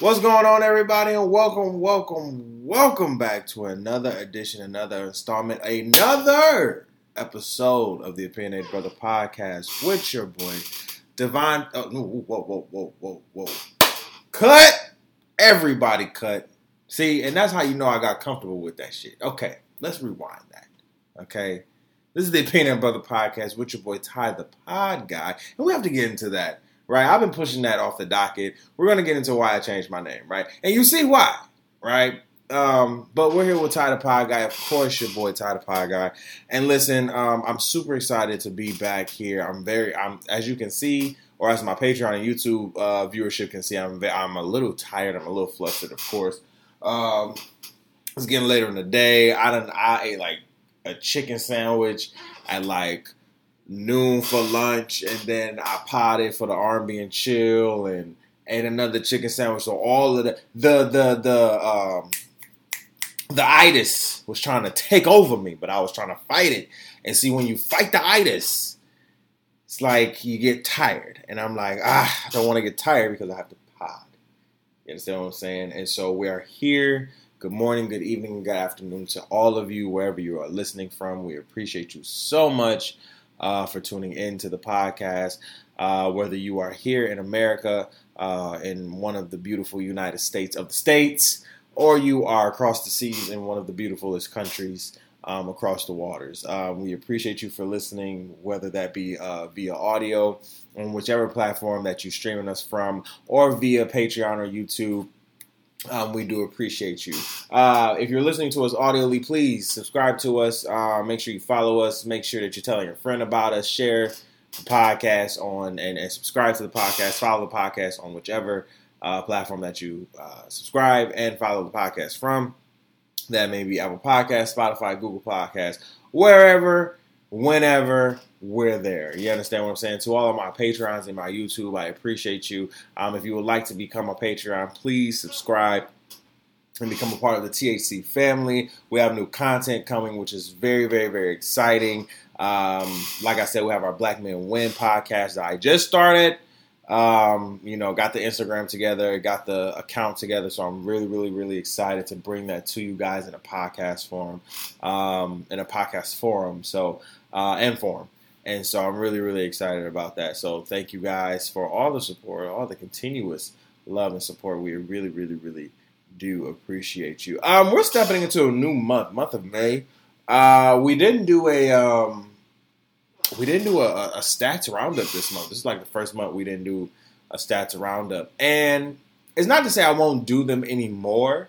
What's going on, everybody? And welcome, welcome, welcome back to another edition, another installment, another episode of the Opinionated Brother Podcast with your boy, Divine. Oh, whoa, whoa, whoa, whoa, whoa. Cut! Everybody cut. See, and that's how you know I got comfortable with that shit. Okay, let's rewind that. Okay. This is the Opinionated Brother Podcast with your boy Ty the Pod Guy. And we have to get into that right? I've been pushing that off the docket. We're gonna get into why I changed my name, right? And you see why, right? Um, but we're here with Ty the Pod Guy, of course, your boy Ty the Pod Guy. And listen, um, I'm super excited to be back here. I'm very, I'm as you can see, or as my Patreon and YouTube uh, viewership can see, I'm I'm a little tired. I'm a little flustered, of course. Um, it's getting later in the day. I don't. I ate like a chicken sandwich at like noon for lunch, and then I potted for the R&B and chill, and ate another chicken sandwich. So all of the the the the um, the itis was trying to take over me, but I was trying to fight it. And see, when you fight the itis, it's like you get tired, and I'm like, ah, I don't want to get tired because I have to pod. You understand what I'm saying? And so we are here. Good morning, good evening, good afternoon to all of you, wherever you are listening from. We appreciate you so much uh, for tuning in to the podcast. Uh, whether you are here in America, uh, in one of the beautiful United States of the States, or you are across the seas in one of the beautifulest countries um, across the waters. Um, we appreciate you for listening, whether that be uh, via audio on whichever platform that you're streaming us from, or via Patreon or YouTube. Um, we do appreciate you. Uh, if you're listening to us audibly, please subscribe to us. Uh, make sure you follow us. Make sure that you're telling your friend about us. Share the podcast on and, and subscribe to the podcast. Follow the podcast on whichever uh, platform that you uh, subscribe and follow the podcast from. That may be Apple Podcast, Spotify, Google Podcast, wherever, whenever we're there. You understand what I'm saying? To all of my Patreons and my YouTube, I appreciate you. Um, if you would like to become a Patreon, please subscribe and become a part of the THC family. We have new content coming, which is very, very, very exciting. Um, like I said, we have our Black Men Win podcast that I just started. Um, you know, got the Instagram together, got the account together, so I'm really, really, really excited to bring that to you guys in a podcast form, um, in a podcast forum. So uh, and forum. And so I'm really, really excited about that. So thank you guys for all the support, all the continuous love and support. We really, really, really do appreciate you. Um, we're stepping into a new month, month of May. Uh, we didn't do a um, we didn't do a, a stats roundup this month. This is like the first month we didn't do a stats roundup, and it's not to say I won't do them anymore,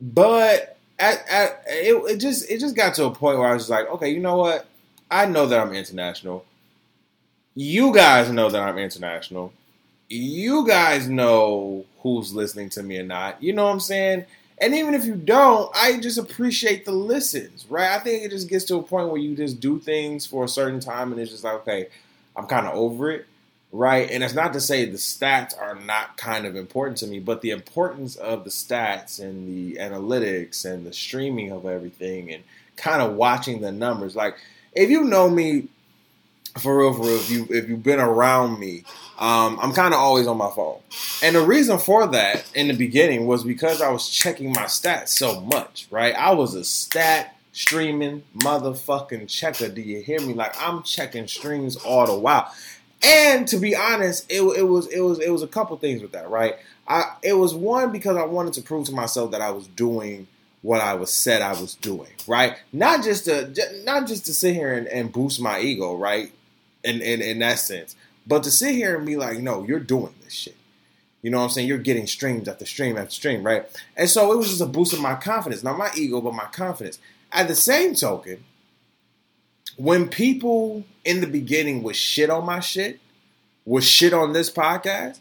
but at, at it, it just it just got to a point where I was like, okay, you know what? I know that I'm international. You guys know that I'm international. You guys know who's listening to me or not. You know what I'm saying? And even if you don't, I just appreciate the listens, right? I think it just gets to a point where you just do things for a certain time and it's just like, okay, I'm kind of over it, right? And it's not to say the stats are not kind of important to me, but the importance of the stats and the analytics and the streaming of everything and kind of watching the numbers. Like, if you know me for real, for real, if you if you've been around me, um, I'm kind of always on my phone, and the reason for that in the beginning was because I was checking my stats so much. Right, I was a stat streaming motherfucking checker. Do you hear me? Like I'm checking streams all the while. And to be honest, it, it was it was it was a couple things with that. Right, I it was one because I wanted to prove to myself that I was doing what I was said I was doing, right? Not just to not just to sit here and, and boost my ego, right? In, in in that sense, but to sit here and be like, no, you're doing this shit. You know what I'm saying? You're getting streams after stream after stream, right? And so it was just a boost of my confidence, not my ego, but my confidence. At the same token, when people in the beginning would shit on my shit, would shit on this podcast,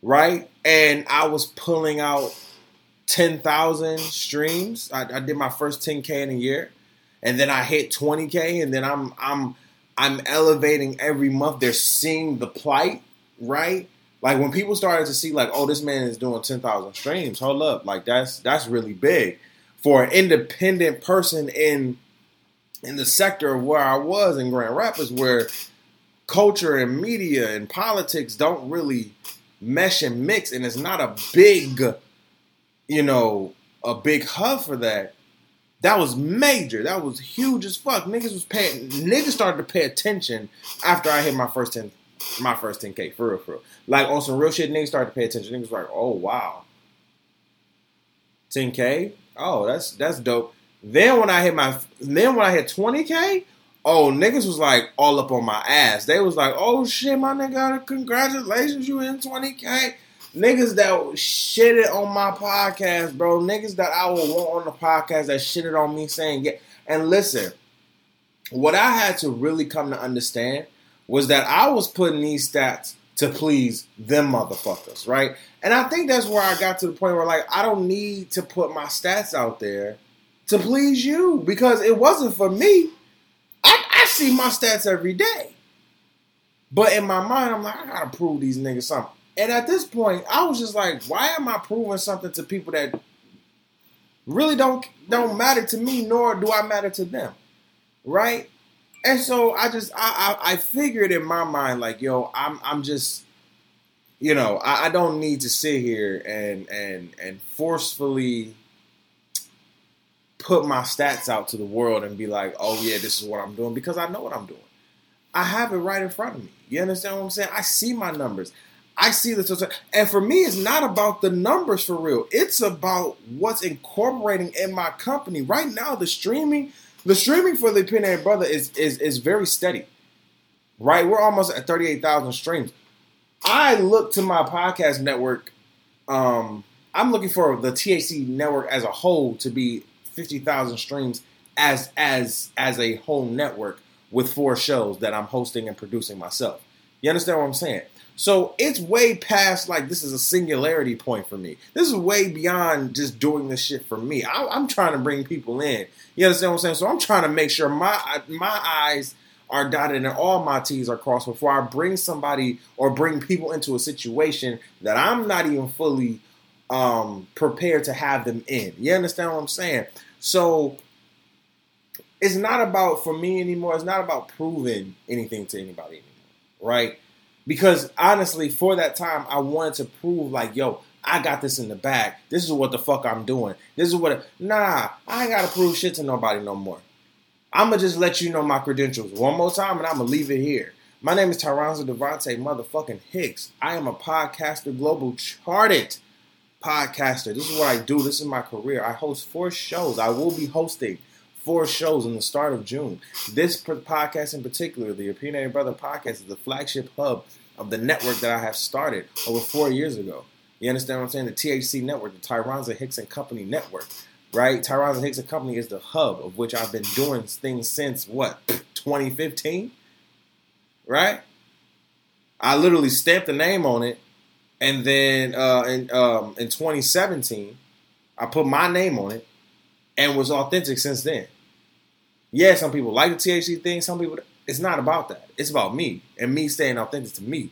right? And I was pulling out 10,000 streams. I, I, did my first 10k in a year, and then I hit 20k, and then I'm I'm I'm elevating every month. They're seeing the plight, right? Like when people started to see, like, oh, this man is doing 10,000 streams. Hold up, like that's that's really big for an independent person in in the sector of where I was in Grand Rapids, where culture and media and politics don't really mesh and mix, and it's not a big, you know, a big hub for that. That was major. That was huge as fuck. Niggas was paying. Niggas started to pay attention after I hit my first ten, my first ten k for real, for real. Like on some real shit, niggas started to pay attention. Niggas like, oh wow, ten k. Oh, that's that's dope. Then when I hit my, then when I hit twenty k, oh niggas was like all up on my ass. They was like, oh shit, my nigga, congratulations, you in twenty k niggas that shitted on my podcast, bro. Niggas that I would want on the podcast that shitted on me saying, yeah. And listen, what I had to really come to understand was that I was putting these stats to please them motherfuckers, right? And I think that's where I got to the point where, like, I don't need to put my stats out there to please you because it wasn't for me. I, I see my stats every day. But in my mind, I'm like, I gotta prove these niggas something. And at this point, I was just like, why am I proving something to people that really don't don't matter to me, nor do I matter to them, right? And so I just I I, I figured in my mind like, yo, I'm I'm just you know I, I don't need to sit here and and and forcefully put my stats out to the world and be like, oh yeah, this is what I'm doing because I know what I'm doing. I have it right in front of me. You understand what I'm saying? I see my numbers. I see this, and for me, it's not about the numbers for real. It's about what's incorporating in my company right now. The streaming, the streaming for the Opinionated Brother is is is very steady. Right, we're almost at thirty eight thousand streams. I look to my podcast network. Um, I'm looking for the THC network as a whole to be fifty thousand streams as as as a whole network with four shows that I'm hosting and producing myself. You understand what I'm saying? So it's way past like this is a singularity point for me. This is way beyond just doing this shit for me. I, am trying to bring people in. You understand what I'm saying? So I'm trying to make sure my my eyes are dotted and all my T's are crossed before I bring somebody or bring people into a situation that I'm not even fully um, prepared to have them in. You understand what I'm saying? So it's not about for me anymore. It's not about proving anything to anybody anymore, right? Because honestly, for that time, I wanted to prove like, yo, I got this in the bag. This is what the fuck I'm doing. This is what. nah, I ain't gotta prove shit to nobody no more. I'm gonna just let you know my credentials one more time, and I'm gonna leave it here. My name is Tyronza Devontae motherfucking Hicks. I am a podcaster, global charted podcaster. This is what I do. This is my career. I host four shows. I will be hosting four shows in the start of June. This podcast in particular, the Opinionated Brother podcast, is the flagship hub of the network that I have started over four years ago. You understand what I'm saying? The THC network, the Tyronza Hicks and Company network, right? Tyronza Hicks and Company is the hub of which I've been doing things since what 2015, right? I literally stamped the name on it, and then uh, in um, in 2017, I put my name on it, and was authentic since then yeah, some people like the THC thing. Some people, it's not about that. It's about me and me staying authentic to me.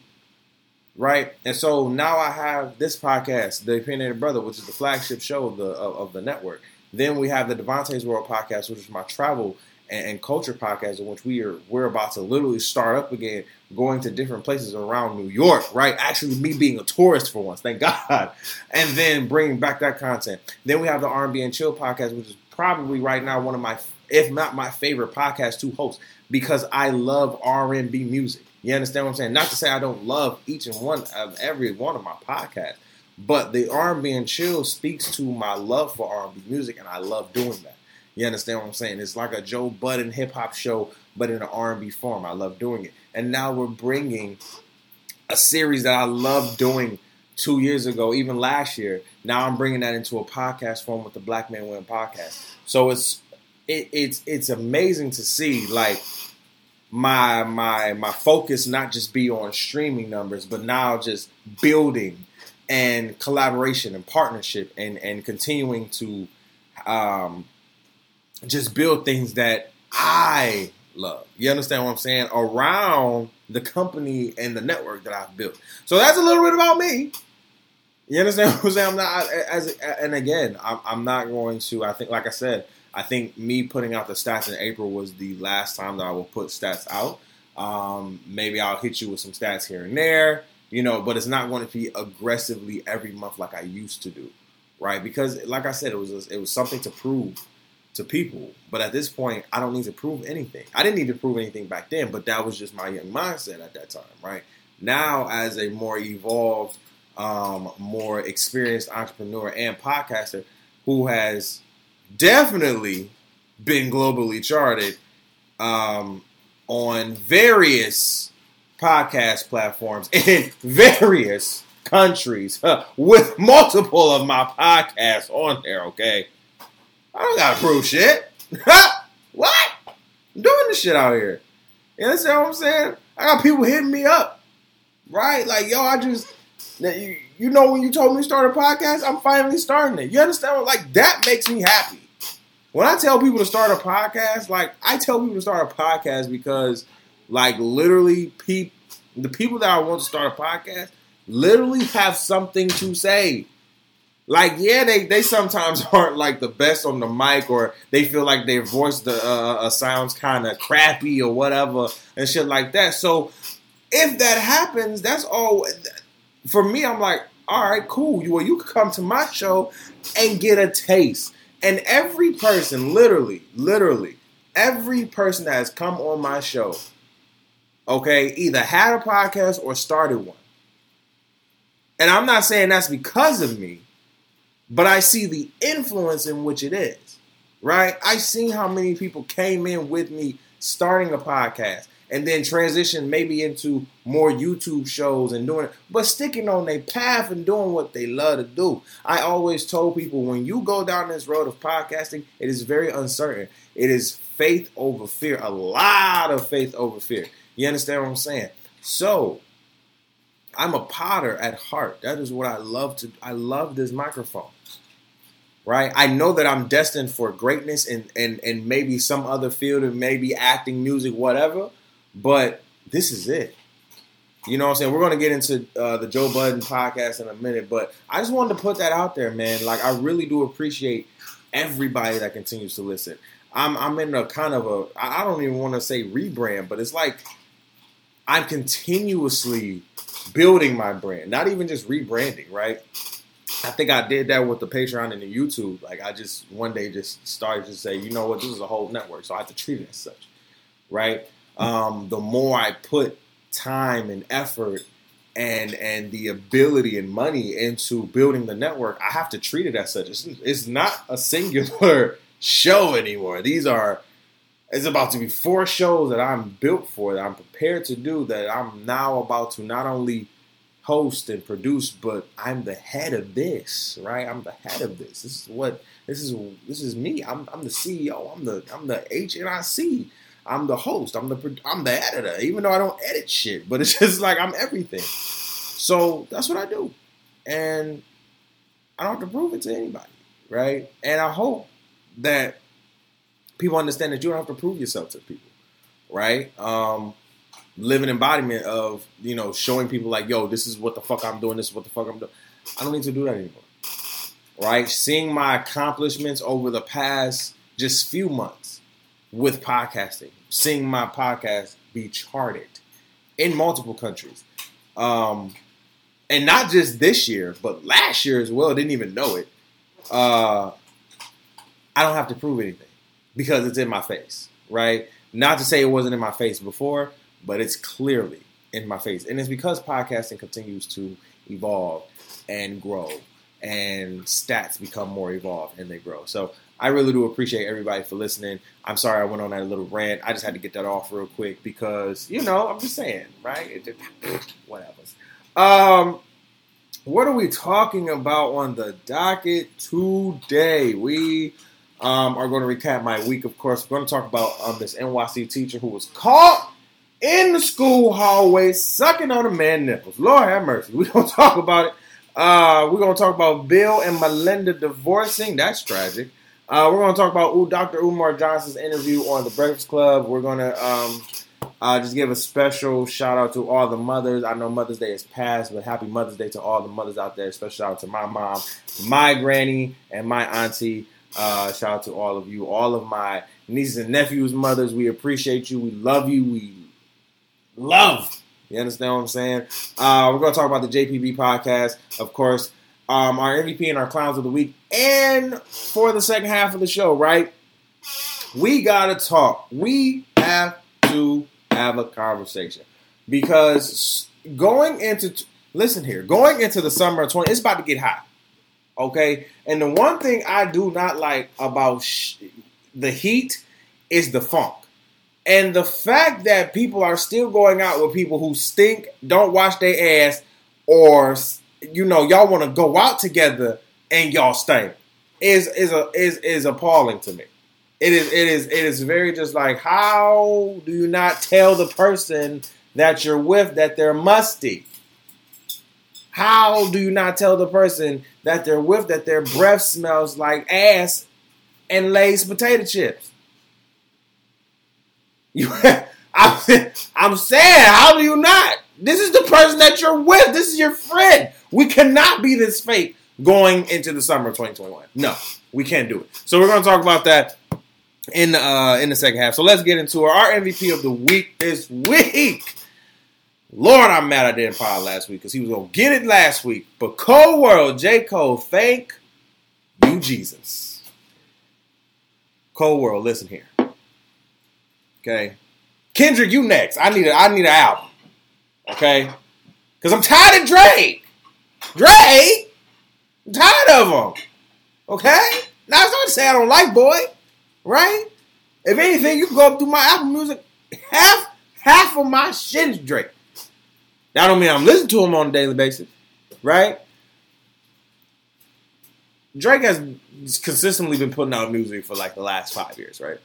Right? And so now I have this podcast, The Opinionated Brother, which is the flagship show of the, of, of the network. Then we have the DeVonta's World podcast, which is my travel and, and, culture podcast, in which we are we're about to literally start up again, going to different places around New York. Right? Actually, me being a tourist for once, thank God. And then bringing back that content. Then we have the R&B and Chill podcast, which is probably right now one of my if not my favorite podcast to host, because I love R&B music. You understand what I'm saying? Not to say I don't love each and one of every one of my podcasts, but the R&B and chill speaks to my love for R&B music, and I love doing that. You understand what I'm saying? It's like a Joe Budden hip hop show, but in an R&B form. I love doing it, and now we're bringing a series that I love doing two years ago, even last year. Now I'm bringing that into a podcast form with the Black Man Win podcast. So it's it, it's it's amazing to see like my my my focus not just be on streaming numbers, but now just building and collaboration and partnership and and continuing to um, just build things that I love. You understand what I'm saying? Around the company and the network that I've built. So that's a little bit about me. You understand what I'm saying? I'm not as and again, I'm, I'm not going to. I think, like I said, I think me putting out the stats in April was the last time that I will put stats out. Um, maybe I'll hit you with some stats here and there. you know, but it's not going to be aggressively every month like I used to do, right? Because, like I said, it was a, it was something to prove to people. But at this point, I don't need to prove anything. I didn't need to prove anything back then, but that was just my young mindset at that time, right? Now, as a more evolved, um, more experienced entrepreneur and podcaster who has definitely been globally charted um, on various podcast platforms in various countries uh, with multiple of my podcasts on there, okay? I don't gotta prove shit. what? I'm doing this shit out here. You understand what I'm saying? I got people hitting me up, right? Like, yo, I just, you, you know, when you told me to start a podcast, I'm finally starting it. You understand? Like, that makes me happy. When I tell people to start a podcast, like, I tell people to start a podcast because, like, literally, people, the people that I want to start a podcast literally have something to say. Like, yeah, they, they sometimes aren't like the best on the mic, or they feel like their voice the uh, uh sounds kind of crappy or whatever, and shit like that. So, if that happens, that's all. For me, I'm like, all right, cool. You Well, you can come to my show and get a taste. And every person, literally, literally, every person that has come on my show, okay, either had a podcast or started one. And I'm not saying that's because of me, but I see the influence in which it is, right? I see how many people came in with me starting a podcast and then transition maybe into more YouTube shows and doing it, but sticking on their path and doing what they love to do. I always told people when you go down this road of podcasting, it is very uncertain. It is faith over fear, a lot of faith over fear. You understand what I'm saying? So, I'm a potter at heart. That is what I love to I love this microphone. Right? I know that I'm destined for greatness and and and maybe some other field and maybe acting, music, whatever, but this is it. You know what I'm saying? We're going to get into uh, the Joe Budden podcast in a minute, but I just wanted to put that out there, man. Like, I really do appreciate everybody that continues to listen. I'm, I'm in a kind of a, I don't even want to say rebrand, but it's like I'm continuously building my brand, not even just rebranding, right? I think I did that with the Patreon and the YouTube. Like I just one day just started to say, you know what, this is a whole network, so I have to treat it as such, right? Um, the more I put time and effort and and the ability and money into building the network, I have to treat it as such. It's, it's not a singular show anymore. These are it's about to be four shows that I'm built for, that I'm prepared to do, that I'm now about to not only host and produce, but I'm the head of this, right? I'm the head of this. This is what this is. This is me. I'm, I'm the CEO. I'm the I'm the HNIC. I'm the host. I'm the I'm the editor. Even though I don't edit shit, but it's just like I'm everything. So that's what I do, and I don't have to prove it to anybody, right? And I hope that people understand that you don't have to prove yourself to people, right? Um, embodiment of you know showing people like, yo, this is what the fuck I'm doing. This is what the fuck I'm doing. I don't need to do that anymore, right? Seeing my accomplishments over the past just few months with podcasting, seeing my podcast be charted in multiple countries. Um, and not just this year, but last year as well. Didn't even know it. Uh, I don't have to prove anything because it's in my face, right? Not to say it wasn't in my face before, but it's clearly in my face. And it's because podcasting continues to evolve and grow and stats become more evolved and they grow. So I really do appreciate everybody for listening. I'm sorry I went on that little rant. I just had to get that off real quick because, you know, I'm just saying, right? It whatever. Um, what are we talking about on the docket today? We um, are going to recap my week. Of course, we're going to talk about um, this NYC teacher who was caught in the school hallway sucking on a man nipples. Lord have mercy. We're going to talk about it. Uh, we're going to talk about Bill and Melinda divorcing. That's tragic. Uh, we're going to talk about Dr. Umar Johnson's interview on the Breakfast Club. We're going to um, uh, just give a special shout out to all the mothers. I know Mother's Day is past, but happy Mother's Day to all the mothers out there. Special shout out to my mom, my granny, and my auntie. Uh, shout out to all of you, all of my nieces and nephews, mothers. We appreciate you. We love you. We love You understand what I'm saying? Uh, we're going to talk about the JBP podcast, of course, um, our MVP and our clowns of the week, and for the second half of the show, right? We got to talk. We have to have a conversation because going into listen here, going into the summer of 20, it's about to get hot. Okay, and the one thing I do not like about sh- the heat is the funk. And the fact that people are still going out with people who stink, don't wash their ass, or you know, y'all want to go out together and y'all stink is is a is is appalling to me. It is it is it is very just like how do you not tell the person that you're with that they're musty? How do you not tell the person that they're with that their breath smells like ass and Lay's potato chips? You, I'm, I'm saying, how do you not? This is the person that you're with. This is your friend. We cannot be this fake going into the summer of 2021. No, we can't do it. So we're going to talk about that in uh, in the second half. So let's get into our MVP of the week this week. Lord, I'm mad I didn't pod last week because he was gonna get it last week. But Cole World, J. Cole, thank you, Jesus. Cole World, listen here. Okay. Kendrick, you next. I need a I need an album. Okay? Because I'm tired of Drake. Drake? I'm tired of him. Okay? Now it's not to say I don't like boy. Right? If anything, you can go through my Apple music. Half half of my shit is Drake. That don't mean I'm listening to him on a daily basis. Right? Drake has consistently been putting out music for like the last five years, right?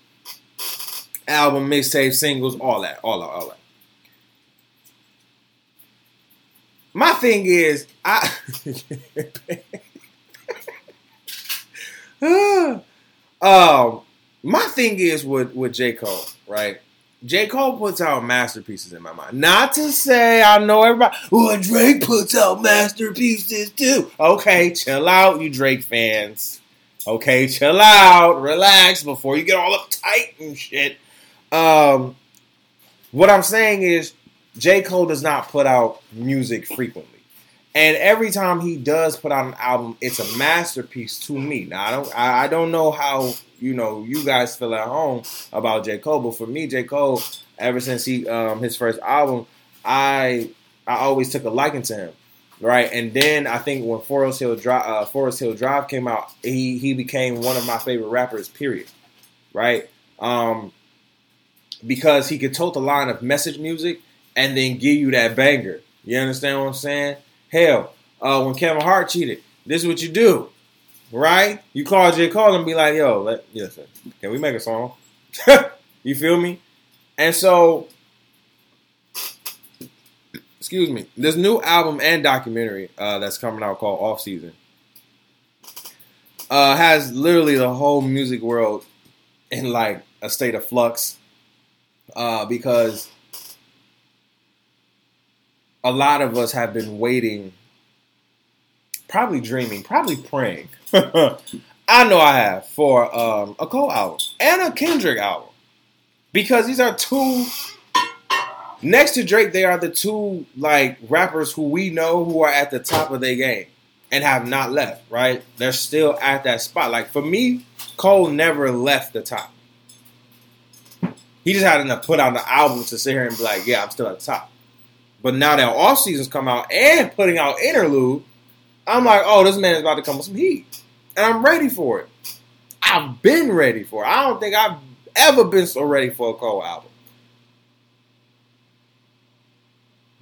album, mixtape, singles, all that, all that, all that. My thing is, I um, my thing is with with J Cole, right? J Cole puts out masterpieces in my mind. Not to say I know everybody. Well, Drake puts out masterpieces too. Okay, chill out, you Drake fans. Okay, chill out, relax before you get all uptight and shit. Um, what I'm saying is, J. Cole does not put out music frequently. And every time he does put out an album, it's a masterpiece to me. Now I don't I, I don't know how you know you guys feel at home about J. Cole, but for me, J. Cole, ever since he um, his first album, I I always took a liking to him, right? And then I think when Forest Hill Drive, uh, Forest Hill Drive came out, he he became one of my favorite rappers. Period, right? Um, because he could tote the line of message music and then give you that banger. You understand what I'm saying? Hell, uh, when Kevin Hart cheated, this is what you do, right? You call J. Cole and be like, yo, let, listen, can we make a song? you feel me? And so, excuse me, this new album and documentary uh, that's coming out called Off Season uh, has literally the whole music world in like a state of flux uh, because a lot of us have been waiting, probably dreaming, probably praying. I know I have for um, a Cole album and a Kendrick album because these are two. Next to Drake, they are the two like rappers who we know who are at the top of their game and have not left. Right? They're still at that spot. Like for me, Cole never left the top. He just had enough put out the album to sit here and be like, yeah, I'm still at the top. But now that off seasons come out and putting out interlude, I'm like, oh, this man is about to come with some heat. And I'm ready for it. I've been ready for it. I don't think I've ever been so ready for a Cole album.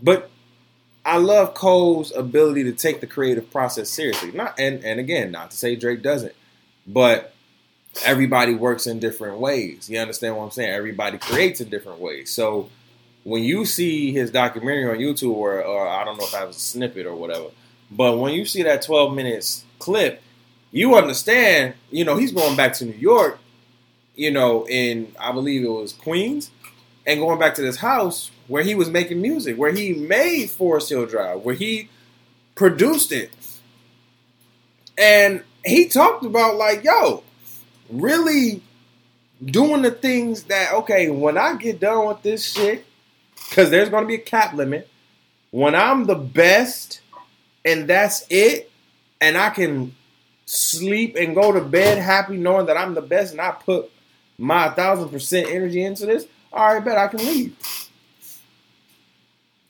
But I love Cole's ability to take the creative process seriously. Not and, and again, not to say Drake doesn't, but everybody works in different ways. You understand what I'm saying? Everybody creates in different ways. So when you see his documentary on YouTube, or, or I don't know if that was a snippet or whatever, but when you see that 12 minutes clip, you understand, you know, he's going back to New York, you know, in, I believe it was Queens, and going back to this house where he was making music, where he made Forest Hill Drive, where he produced it. And he talked about, like, yo, really doing the things that okay when I get done with this shit, because there's going to be a cap limit. when I'm the best and that's it, and I can sleep and go to bed happy knowing that I'm the best and I put my thousand percent energy into this, all right, bet I can leave.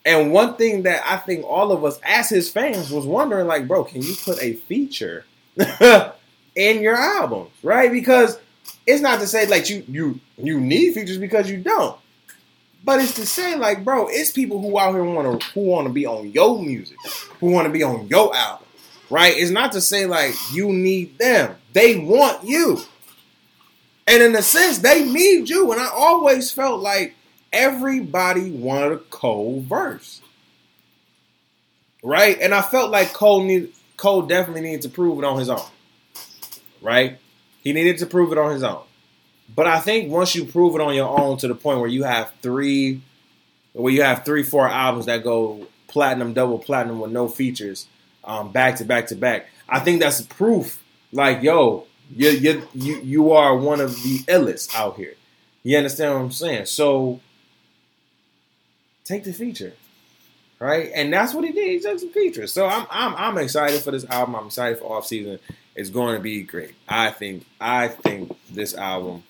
And one thing that I think all of us, as his fans, was wondering, like, bro, can you put a feature in your albums, right? Because it's not to say like you you you need features because you don't. But it's to say, like, bro, it's people who out here want to who want to be on your music, who want to be on your album, right? It's not to say like you need them; they want you, and in a sense, they need you. And I always felt like everybody wanted a Cole verse, right? And I felt like Cole need Cole definitely needed to prove it on his own, right? He needed to prove it on his own. But I think once you prove it on your own to the point where you have three, where you have three, four albums that go platinum, double platinum with no features, um, back to back to back, I think that's proof. Like, yo, you you you you are one of the illest out here. You understand what I'm saying? So take the feature, right? And that's what he did. He took some features. So I'm I'm I'm excited for this album. I'm excited for off season. It's going to be great. I think I think this album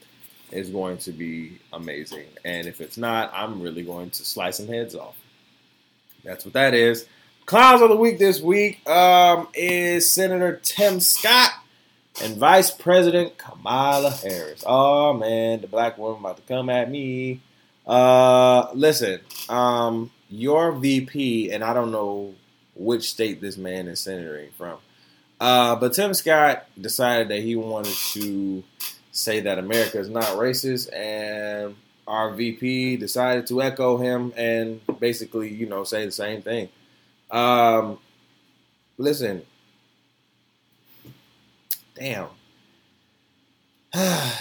is going to be amazing. And if it's not, I'm really going to slice some heads off. That's what that is. Clowns of the week this week um, is Senator Tim Scott and Vice President Kamala Harris. Oh man, the black woman about to come at me. Uh, listen, um, your VP, and I don't know which state this man is senatoring from, uh, but Tim Scott decided that he wanted to say that America is not racist, and our VP decided to echo him and basically, you know, say the same thing. Um, listen, damn.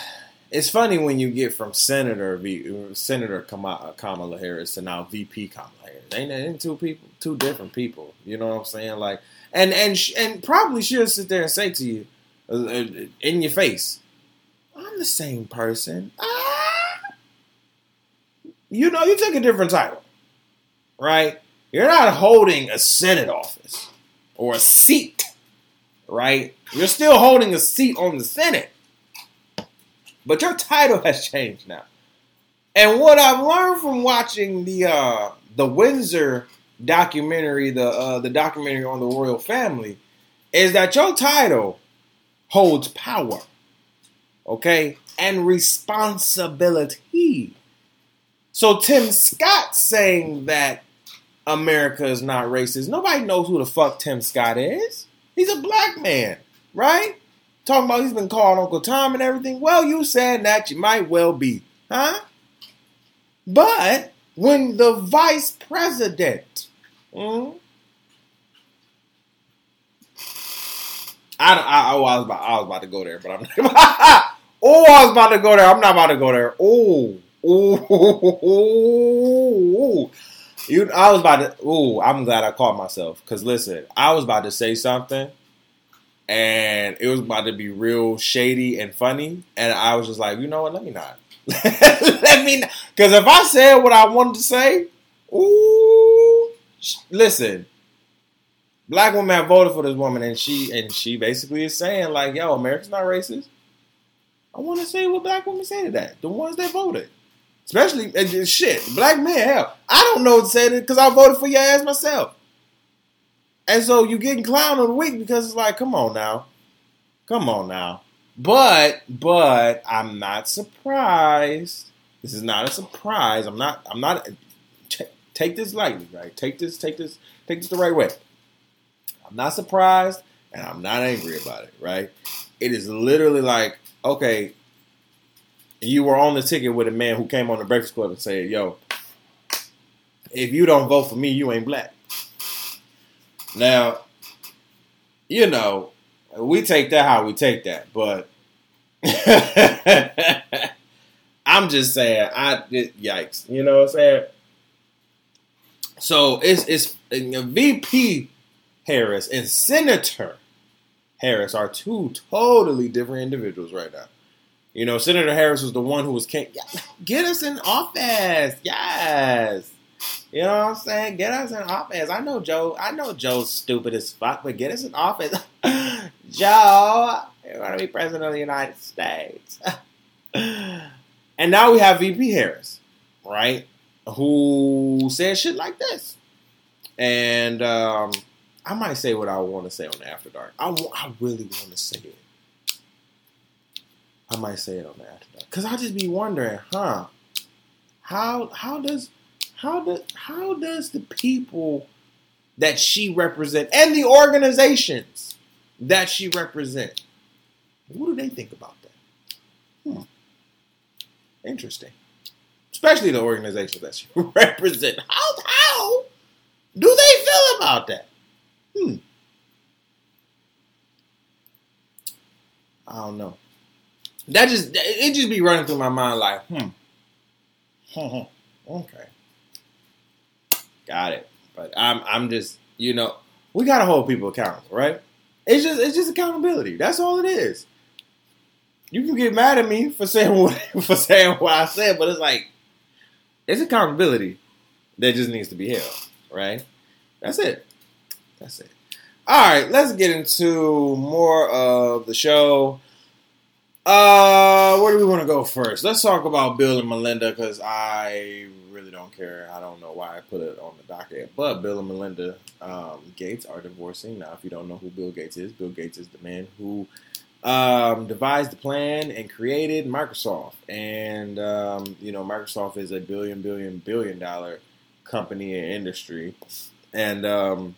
it's funny when you get from Senator v, Senator Kamala Harris to now VP Kamala Harris. Ain't, ain't two people, two different people. You know what I'm saying? Like, and and and probably she'll sit there and say to you uh, uh, in your face, I'm the same person. Ah. You know, you took a different title, right? You're not holding a Senate office or a seat, right? You're still holding a seat on the Senate, but your title has changed now. And what I've learned from watching the uh, the Windsor documentary, the uh, the documentary on the royal family, is that your title holds power okay, and responsibility. So Tim Scott saying that America is not racist. Nobody knows who the fuck Tim Scott is. He's a black man, right? Talking about he's been called Uncle Tom and everything. Well, you said that you might well be, huh? But when the vice president, hmm, I, I, I was about, I was about to go there, but I'm not. Oh, I was about to go there. I'm not about to go there. Oh oh, oh, oh, you. I was about to. Oh, I'm glad I caught myself. Cause listen, I was about to say something, and it was about to be real shady and funny, and I was just like, you know what? Let me not. Let me. Because if I said what I wanted to say, ooh, listen. Black have voted for this woman, and she and she basically is saying like, "Yo, America's not racist." I want to say what black women say to that. The ones that voted. Especially, shit, black men, hell. I don't know what to say to it because I voted for your ass myself. And so you're getting clown on the week because it's like, come on now. Come on now. But, but, I'm not surprised. This is not a surprise. I'm not, I'm not, t- take this lightly, right? Take this, take this, take this the right way. I'm not surprised and I'm not angry about it, right? It is literally like okay, you were on the ticket with a man who came on the Breakfast Club and said, "Yo, if you don't vote for me, you ain't black." Now, you know, we take that how we take that, but I'm just saying, I it, yikes, you know what I'm saying? So it's it's VP Harris and Senator Harris are two totally different individuals right now. You know, Senator Harris was the one who was get us in office. Yes. You know what I'm saying? Get us in office. I know Joe. I know Joe's stupid as fuck, but get us in office. Joe, you're gonna be president of the United States. and now we have VP Harris, right? Who says shit like this. And um, I might say what I want to say on After Dark. I, I really want to say it. I might say it on the After Dark. Because I just be wondering, huh? How how does how does how does the people that she represent and the organizations that she represent, what do they think about that? Hmm. Interesting. Especially the organizations that she represent. How how do they feel about that? Hmm. I don't know. That just it just be running through my mind like, hmm. okay. Got it. But I'm I'm just you know we gotta hold people accountable, right? It's just it's just accountability. That's all it is. You can get mad at me for saying what for saying what I said, but it's like it's accountability that just needs to be held, right? That's it. That's it. All right, let's get into more of the show. Uh, where do we want to go first? Let's talk about Bill and Melinda because I really don't care. I don't know why I put it on the docket, but Bill and Melinda um, Gates are divorcing. Now, if you don't know who Bill Gates is, Bill Gates is the man who um, devised the plan and created Microsoft. And, um, you know, Microsoft is a billion, billion, billion dollar company and industry. And um,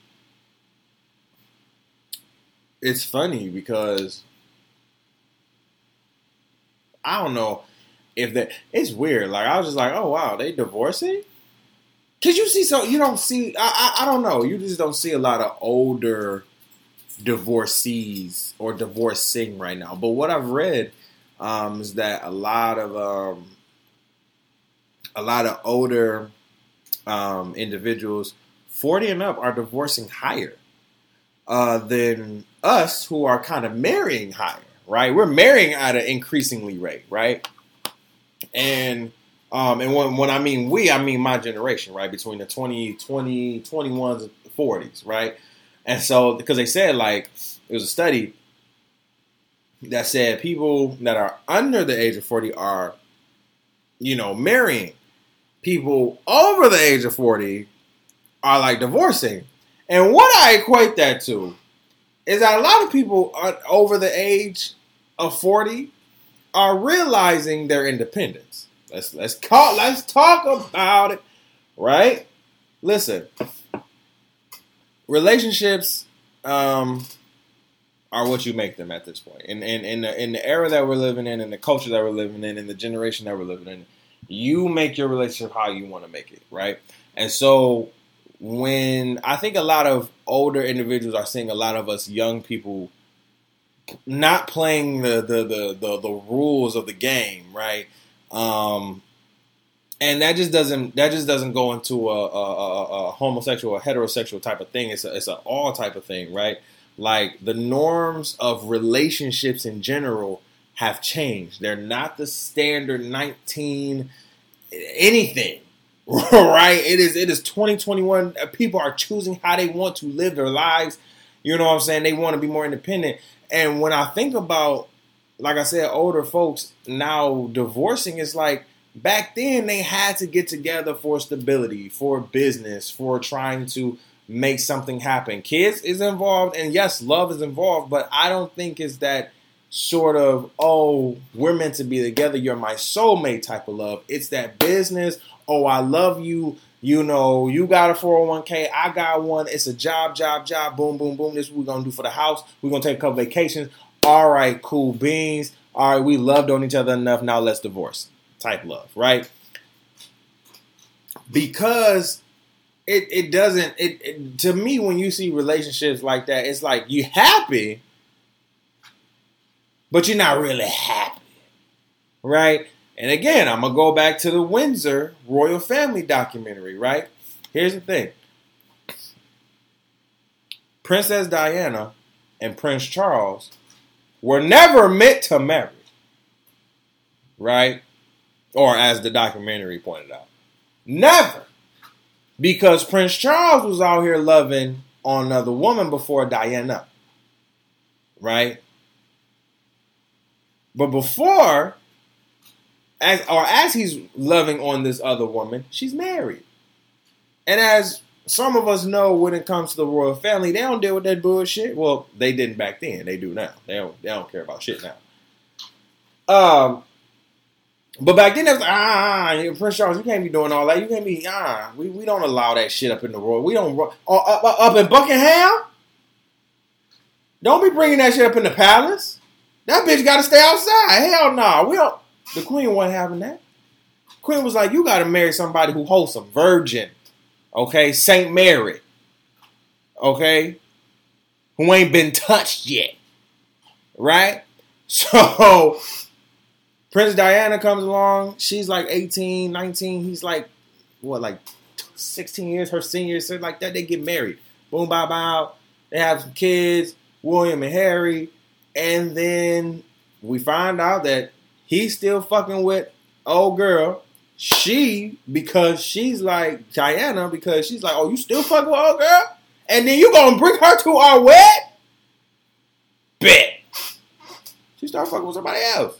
it's funny because I don't know if that it's weird. Like I was just like, oh wow, they divorcing. Cause you see, so you don't see. I, I, I don't know. You just don't see a lot of older divorcees or divorcing right now. But what I've read um, is that a lot of um, a lot of older um, individuals, forty and up, are divorcing higher uh, than us, who are kind of marrying higher. Right, we're marrying at an increasingly rate. Right, and um, and when, when I mean we, I mean my generation, right? Between the 20, 20, 21s, 40s, right? And so, because they said, like, it was a study that said people that are under the age of 40 are, you know, marrying. People over the age of 40 are like divorcing. And what I equate that to is that a lot of people over the age of 40 are realizing their independence. Let's let's call let's talk about it, right? Listen, relationships um, are what you make them at this point. In in in the, in the era that we're living in, in the culture that we're living in, in the generation that we're living in, you make your relationship how you want to make it, right? And so when I think a lot of older individuals are seeing a lot of us young people not playing the the the the, the rules of the game, right? Um, and that just doesn't that just doesn't go into a, a, a, homosexual or heterosexual type of thing. It's a, it's an all type of thing, right? Like the norms of relationships in general have changed. They're not the standard nineteen anything, right? It is it is twenty twenty one. Uh, people are choosing how they want to live their lives. You know what I'm saying? They want to be more independent. And when I think about, like I said, older folks now divorcing, it's like back then they had to get together for stability, for business, for trying to make something happen. Kids is involved, and yes, love is involved, but I don't think it's that sort of, oh, we're meant to be together, you're my soulmate type of love. It's that business, oh, I love you. You know, you got a 401k, I got one. It's a job, job, job, boom, boom, boom. This is what we're gonna do for the house. We're gonna take a couple vacations. All right, cool beans. All right, we loved on each other enough. Now let's divorce. Type love, right? Because it it doesn't it, it to me when you see relationships like that, it's like you happy, but you're not really happy, right? And again, I'm gonna go back to the Windsor royal family documentary, right? Here's the thing. Princess Diana and Prince Charles were never meant to marry. Right? Or as the documentary pointed out. Never. because Prince Charles was out here loving on another woman before Diana, right? But before, as or as he's loving on this other woman, she's married, and as some of us know when it comes to the royal family, they don't deal with that bullshit. Well, they didn't back then. They do now. They don't. They don't care about shit now. Um, but back then, it was ah, Prince Charles, you can't be doing all that. You can't be, ah, we, we don't allow that shit up in the royal. We don't, uh, up, up, up in Buckingham? Don't be bringing that shit up in the palace. That bitch got to stay outside. Hell no. Nah. We don't. The queen wasn't having that. Queen was like, you got to marry somebody who wholesome, virgin, okay, Saint Mary, okay, who ain't been touched yet, right? So Prince Diana comes along. She's like 18, 19. He's like, what, like 16 years, her senior, so like that. They get married. Boom, bow, bow. They have some kids, William and Harry. And then we find out that he's still fucking with old girl. She, because she's like Diana, because she's like, oh, you still fucking with old girl? And then you gonna bring her to our wedding? Bet. She started fucking with somebody else.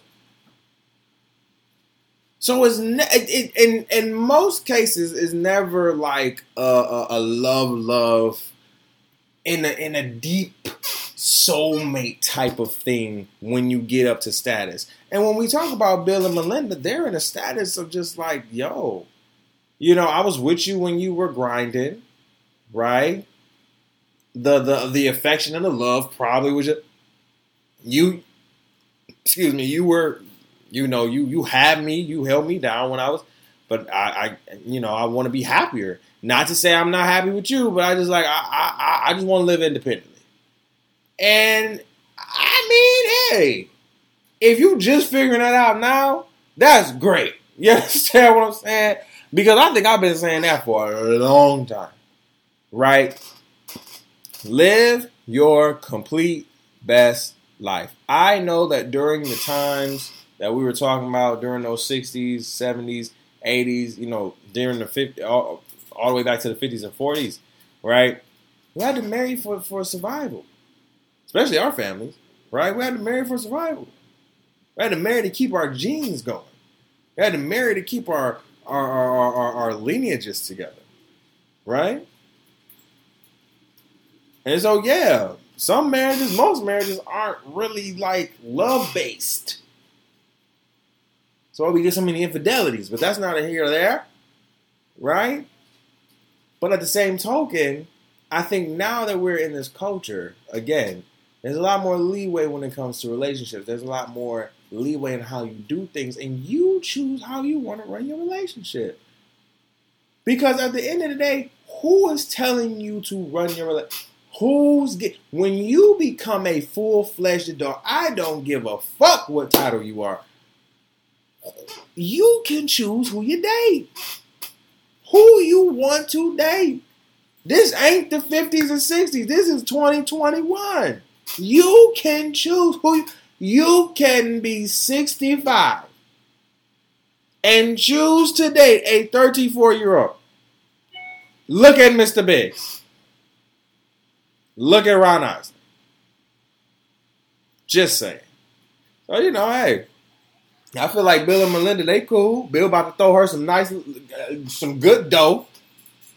So it's ne- it, in in most cases it's never like a, a, a love love in a in a deep soulmate type of thing when you get up to status. And when we talk about Bill and Melinda, they're in a status of just like, yo, you know, I was with you when you were grinding, right? The the the affection and the love probably was just you excuse me, you were you know, you you had me, you held me down when I was, but I, I you know, I want to be happier. Not to say I'm not happy with you, but I just like I I, I just want to live independently. And I mean, hey, if you just figuring that out now, that's great. You understand what I'm saying? Because I think I've been saying that for a long time. Right? Live your complete best life. I know that during the times that we were talking about during those 60s, 70s, 80s, you know, during the 50s, all, all the way back to the 50s and 40s, right? We had to marry for, for survival, especially our families, right? We had to marry for survival. We had to marry to keep our genes going. We had to marry to keep our, our, our, our, our lineages together, right? And so, yeah, some marriages, most marriages aren't really like love based so we get so many infidelities, but that's not a here or there, right? But at the same token, I think now that we're in this culture, again, there's a lot more leeway when it comes to relationships. There's a lot more leeway in how you do things, and you choose how you want to run your relationship. Because at the end of the day, who is telling you to run your relationship? Who's get when you become a full fledged adult? I don't give a fuck what title you are you can choose who you date. Who you want to date. This ain't the 50s and 60s. This is 2021. You can choose who you, you can be 65 and choose to date a 34 year old. Look at Mr. Biggs. Look at Ron Isley. Just saying. So, you know, hey, I feel like Bill and Melinda, they cool. Bill about to throw her some nice, uh, some good dough.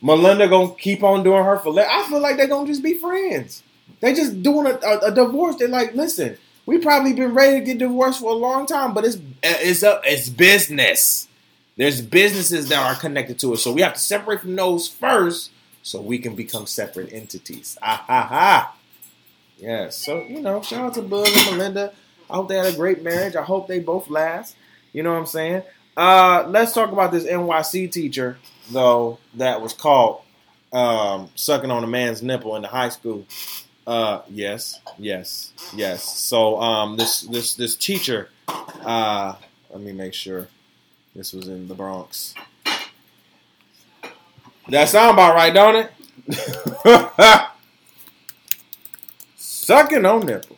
Melinda gonna keep on doing her for. I feel like they're gonna just be friends. They just doing a, a, a, divorce. They're like, listen, we probably been ready to get divorced for a long time, but it's it's a it's business. There's businesses that are connected to it, so we have to separate from those first, so we can become separate entities. Ah ha ha. Yes. So you know, shout out to Bill and Melinda. I hope they had a great marriage. I hope they both last. You know what I'm saying? Uh, let's talk about this NYC teacher though that was caught um, sucking on a man's nipple in the high school. Uh, yes, yes, yes. So um, this this this teacher. Uh, let me make sure this was in the Bronx. That sound about right, don't it? Sucking on nipple.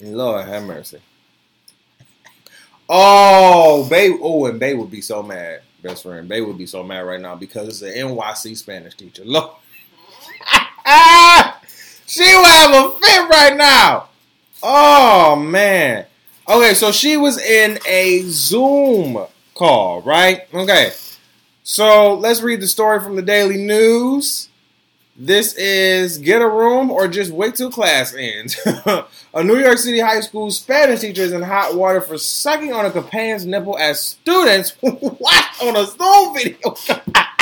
Lord have mercy. Oh, Bay. Oh, and Bay would be so mad. best friend. They would be so mad right now because it's an NYC Spanish teacher. Look, Ah! she will have a fit right now. Oh man. Okay, so she was in a Zoom call, right? Okay. So let's read the story from the Daily News. This is get a room or just wait till class ends. a New York City high school Spanish teacher is in hot water for sucking on a companion's nipple as students watch on a Zoom video.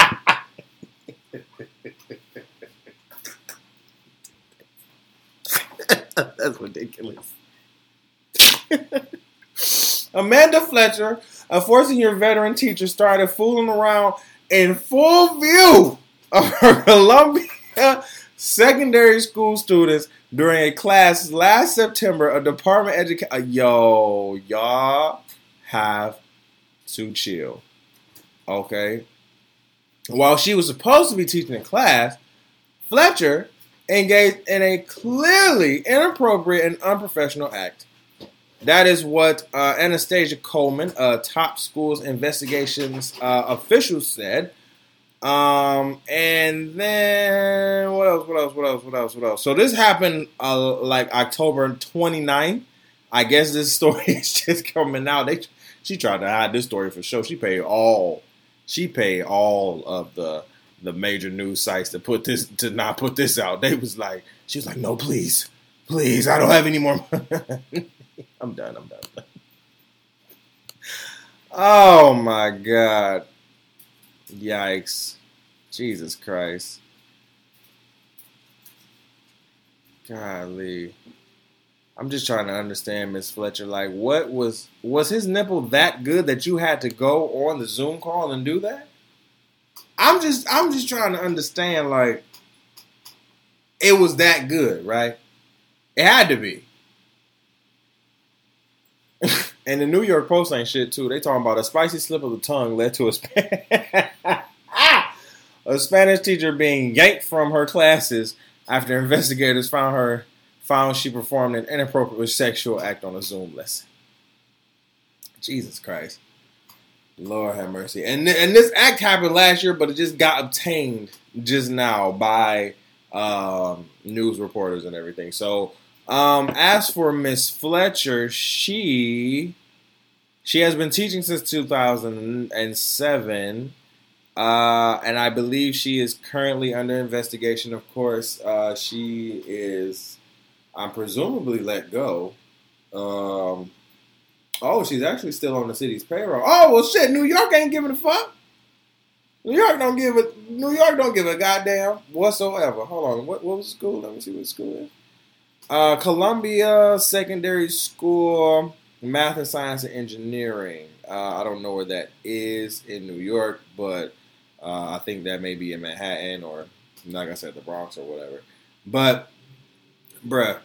That's ridiculous. Amanda Fletcher, a 14 year veteran teacher, started fooling around in full view of her Columbia secondary school students during a class last September. A department education. Uh, yo, y'all have to chill. Okay. While she was supposed to be teaching a class, Fletcher engaged in a clearly inappropriate and unprofessional act. That is what uh, Anastasia Coleman, a top schools investigations uh, official, said. Um, and then what else? What else? What else? What else? What else? So this happened uh, like October 29th. I guess this story is just coming out. They she tried to hide this story for sure. She paid all she paid all of the the major news sites to put this to not put this out. They was like she was like, no, please, please, I don't have any more. I'm done. I'm done. oh my god. Yikes. Jesus Christ. Golly. I'm just trying to understand, Miss Fletcher. Like, what was was his nipple that good that you had to go on the Zoom call and do that? I'm just I'm just trying to understand. Like, it was that good, right? It had to be. and the New York Post ain't shit too. They talking about a spicy slip of the tongue led to a a Spanish teacher being yanked from her classes after investigators found her found she performed an inappropriate sexual act on a Zoom lesson. Jesus Christ. Lord have mercy. And and this act happened last year, but it just got obtained just now by um, news reporters and everything. So um, as for Miss Fletcher, she she has been teaching since 2007. Uh, and I believe she is currently under investigation. Of course, uh, she is, I'm presumably let go. Um, oh, she's actually still on the city's payroll. Oh well, shit. New York ain't giving a fuck. New York don't give a New York don't give a goddamn whatsoever. Hold on, what what was school? Let me see what school is. Uh, Columbia Secondary School, Math and Science and Engineering. Uh, I don't know where that is in New York, but uh, I think that may be in Manhattan or, like I said, the Bronx or whatever. But, bruh,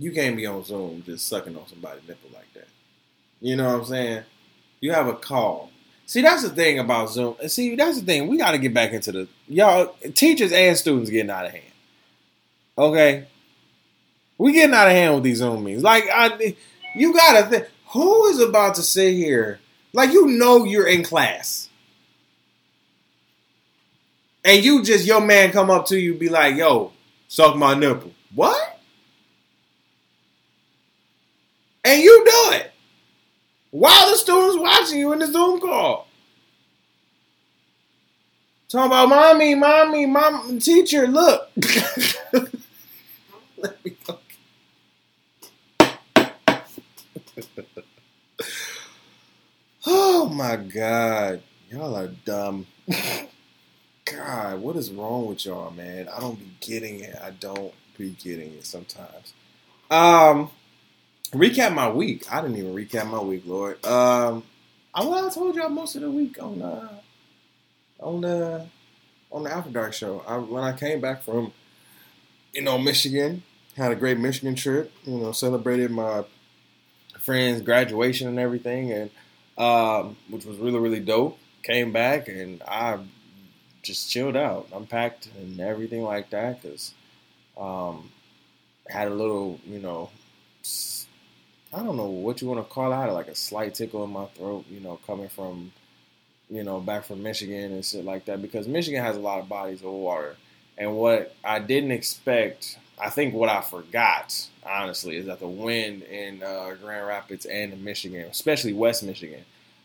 you can't be on Zoom just sucking on somebody's nipple like that. You know what I'm saying? You have a call. See, that's the thing about Zoom. See, that's the thing. We got to get back into the y'all teachers and students getting out of hand. Okay, we getting out of hand with these Zoom meetings. Like, I, you gotta think, who is about to sit here? Like, you know, you're in class, and you just your man come up to you, be like, "Yo, suck my nipple." What? And you do it while the students watching you in the Zoom call. Talking about mommy, mommy, mom, teacher, look. Let me go. oh my god. Y'all are dumb. God, what is wrong with y'all, man? I don't be getting it. I don't be getting it sometimes. Um recap my week. I didn't even recap my week, Lord. Um I well, I told y'all most of the week on uh on the on the After Dark show. I, when I came back from you know Michigan, had a great Michigan trip. You know, celebrated my friend's graduation and everything, and um, which was really really dope. Came back and I just chilled out, unpacked and everything like that because um, had a little you know I don't know what you want to call it. Like a slight tickle in my throat, you know, coming from, you know, back from Michigan and shit like that because Michigan has a lot of bodies of water. And what I didn't expect, I think what I forgot, honestly, is that the wind in uh, Grand Rapids and in Michigan, especially West Michigan,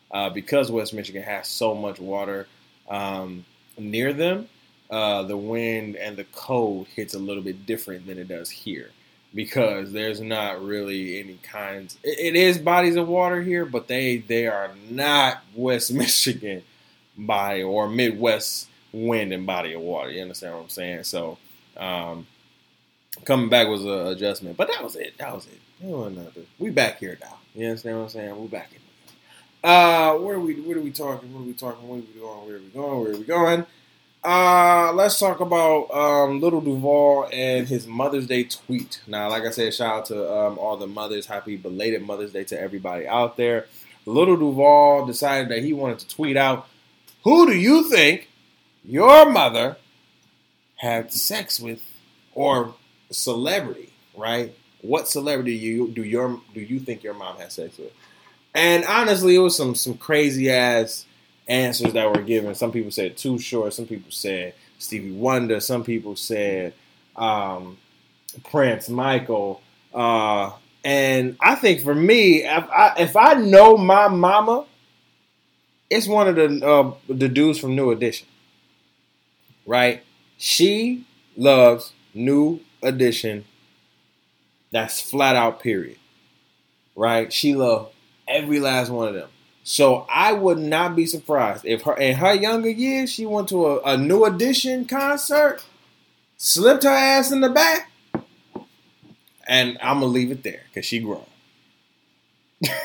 uh, because West Michigan has so much water um, near them, uh, the wind and the cold hits a little bit different than it does here because there's not really any kinds. It, it is bodies of water here, but they they are not West Michigan body or Midwest wind and body of water. You understand what I'm saying? So um, coming back was an adjustment, but that was it. That was it. We back here now. You understand what I'm saying? We back in. Uh, where are we? What are we talking? What are we talking? Where are we going? Where are we going? Where are we going? Uh, let's talk about um, Lil Duval and his Mother's Day tweet. Now, like I said, shout out to um, all the mothers. Happy belated Mother's Day to everybody out there. Lil Duval decided that he wanted to tweet out, "Who do you think your mother had sex with, or celebrity? Right? What celebrity you do your do you think your mom had sex with?" And honestly, it was some some crazy ass answers that were given. Some people said Too Short. Some people said Stevie Wonder. Some people said um, Prince, Michael. Uh, and I think for me, if I, if I know my mama, it's one of the uh, the dudes from New Edition, right? She loves New Edition. That's flat out. Period. Right? She loves every last one of them. So I would not be surprised if her in her younger years she went to a, a new edition concert, slipped her ass in the back, and I'm gonna leave it there because she grown.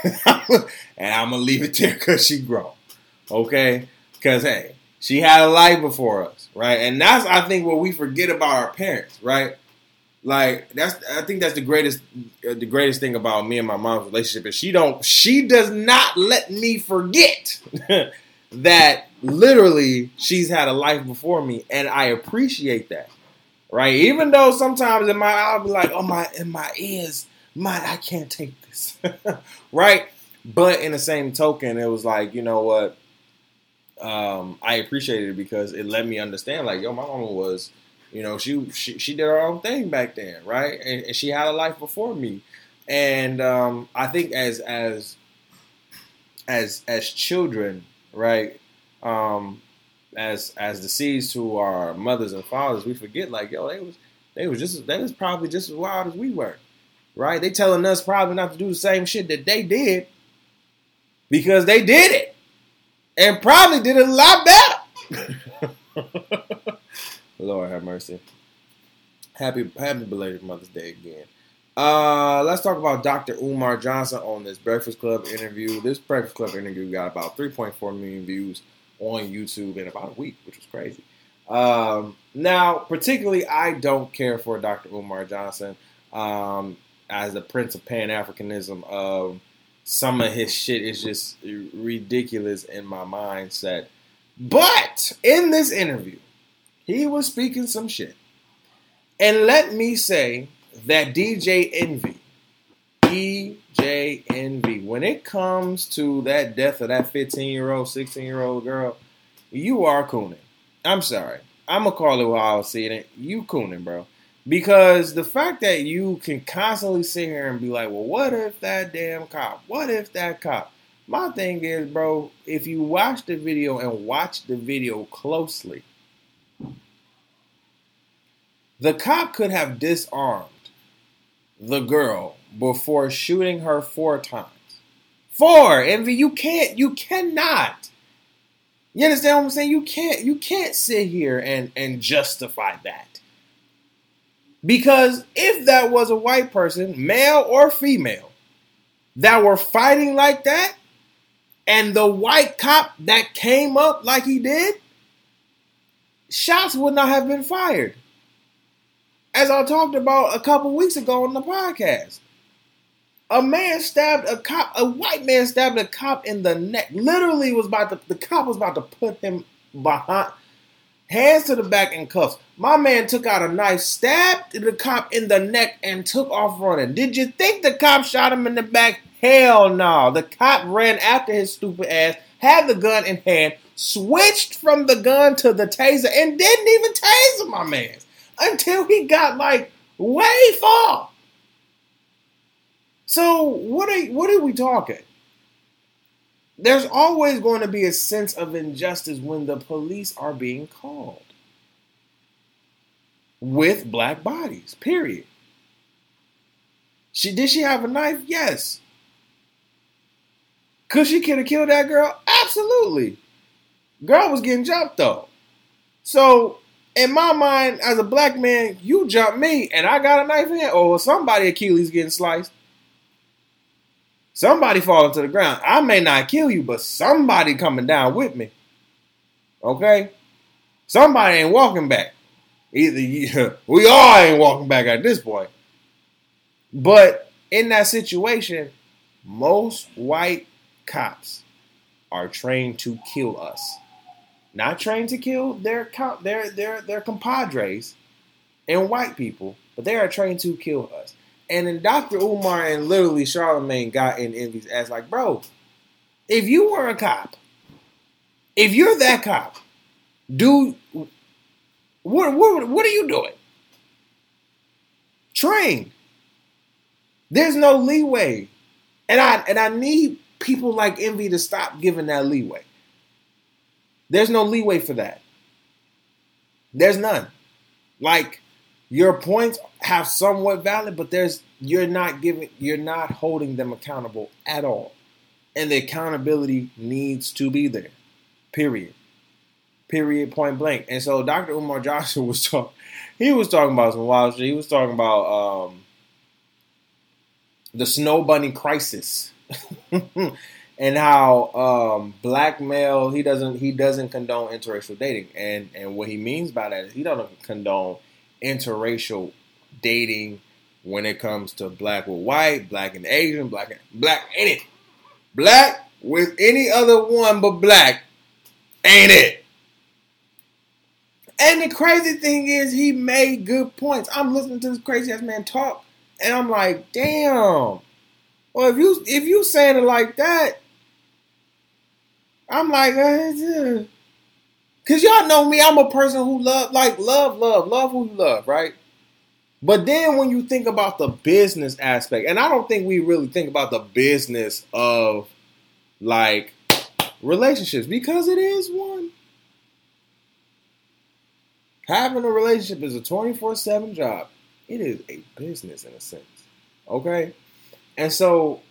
and I'm gonna leave it there because she grown. Okay, because hey, she had a life before us, right? And that's I think what we forget about our parents, right? Like that's I think that's the greatest uh, the greatest thing about me and my mom's relationship is she don't she does not let me forget that literally she's had a life before me and I appreciate that. Right? Even though sometimes in my I'll be like, "Oh my in my ears, my I can't take this." right? But in the same token, it was like, you know what? Um, I appreciated it because it let me understand like, yo, my mama was you know, she she, she did her own thing back then, right? And, and she had a life before me. And um, I think as as as as children, right? Um, as as the seeds to our mothers and fathers, we forget like, yo, they was they was just they was probably just as wild as we were, right? They telling us probably not to do the same shit that they did because they did it and probably did it a lot better. Lord have mercy. Happy happy belated Mother's Day again. Uh, let's talk about Dr. Umar Johnson on this Breakfast Club interview. This Breakfast Club interview got about 3.4 million views on YouTube in about a week, which was crazy. Um, now, particularly, I don't care for Dr. Umar Johnson um, as the Prince of Pan Africanism. Of some of his shit is just ridiculous in my mindset. But in this interview, he was speaking some shit. And let me say that DJ Envy, DJ Envy, when it comes to that death of that 15 year old, 16 year old girl, you are cooning. I'm sorry. I'm going to call it how I was seeing it. You cooning, bro. Because the fact that you can constantly sit here and be like, well, what if that damn cop? What if that cop? My thing is, bro, if you watch the video and watch the video closely, the cop could have disarmed the girl before shooting her four times. Four, Envy, you can't, you cannot. You understand what I'm saying? You can't, you can't sit here and and justify that. Because if that was a white person, male or female, that were fighting like that, and the white cop that came up like he did, shots would not have been fired as I talked about a couple weeks ago on the podcast. A man stabbed a cop, a white man stabbed a cop in the neck. Literally was about to, the cop was about to put him behind, hands to the back in cuffs. My man took out a knife, stabbed the cop in the neck, and took off running. Did you think the cop shot him in the back? Hell no. The cop ran after his stupid ass, had the gun in hand, switched from the gun to the taser, and didn't even taser my man until he got like way far. So what are what are we talking? There's always going to be a sense of injustice when the police are being called with black bodies. Period. She did she have a knife? Yes. Could she could have killed that girl? Absolutely. Girl was getting jumped though. So in my mind, as a black man, you jump me and I got a knife in, or somebody Achilles getting sliced. Somebody falling to the ground. I may not kill you, but somebody coming down with me. Okay? Somebody ain't walking back. Either you, we all ain't walking back at this point. But in that situation, most white cops are trained to kill us. Not trained to kill their their their their compadres and white people, but they are trained to kill us. And then Dr. Umar and literally Charlemagne got in Envy's ass like, bro, if you were a cop, if you're that cop, do what, what, what are you doing? Train. There's no leeway. And I and I need people like Envy to stop giving that leeway. There's no leeway for that. There's none. Like your points have somewhat valid, but there's you're not giving you're not holding them accountable at all. And the accountability needs to be there. Period period, point blank. And so Dr. Umar Johnson was talking. He was talking about some wild shit. He was talking about um, the Snow Bunny crisis, and how um, black male he doesn't he doesn't condone interracial dating, and and what he means by that is he doesn't condone interracial dating when it comes to black with white, black and Asian, black and black ain't it, black with any other one but black ain't it. And the crazy thing is, he made good points. I'm listening to this crazy ass man talk, and I'm like, damn. Well, if you if you saying it like that, I'm like, uh, cause y'all know me. I'm a person who love, like, love, love, love who you love, right? But then when you think about the business aspect, and I don't think we really think about the business of like relationships because it is one. Having a relationship is a 24 7 job. It is a business in a sense. Okay? And so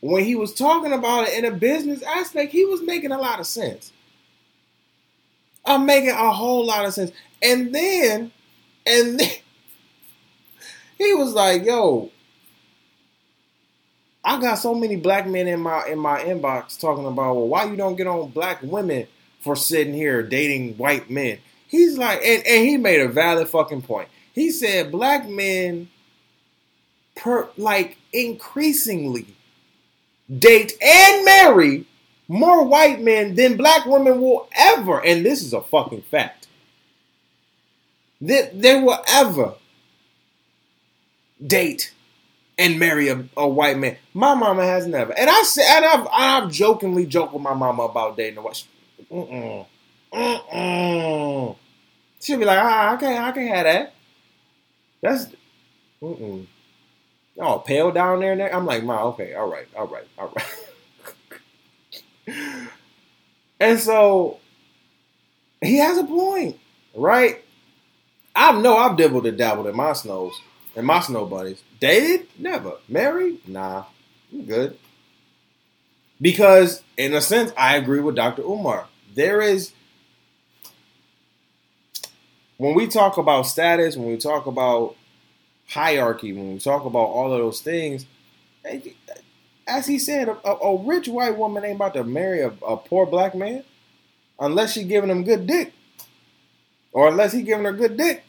when he was talking about it in a business aspect, he was making a lot of sense. I'm making a whole lot of sense. And then, and then, he was like, yo, I got so many black men in my in my inbox talking about, well, why you don't get on black women for sitting here dating white men? He's like, and, and he made a valid fucking point. He said black men per like increasingly date and marry more white men than black women will ever, and this is a fucking fact. That they will ever date and marry a, a, white man. My mama has never, and I said, and I've, I've jokingly joked with my mama about dating a white. She'll be like, ah, I can't, I can't have that. That's, mm-mm. Oh, pale down there, there. I'm like, ma, okay, all right, all right, all right. and so he has a point, right? I know I've dibbled and dabbled in my snows and my snow bunnies. Dated? Never. Married? Nah. I'm good. Because in a sense, I agree with Dr. Umar. There is when we talk about status, when we talk about hierarchy, when we talk about all of those things, as he said, a, a rich white woman ain't about to marry a, a, poor black man unless she giving him good dick, or unless he giving her good dick.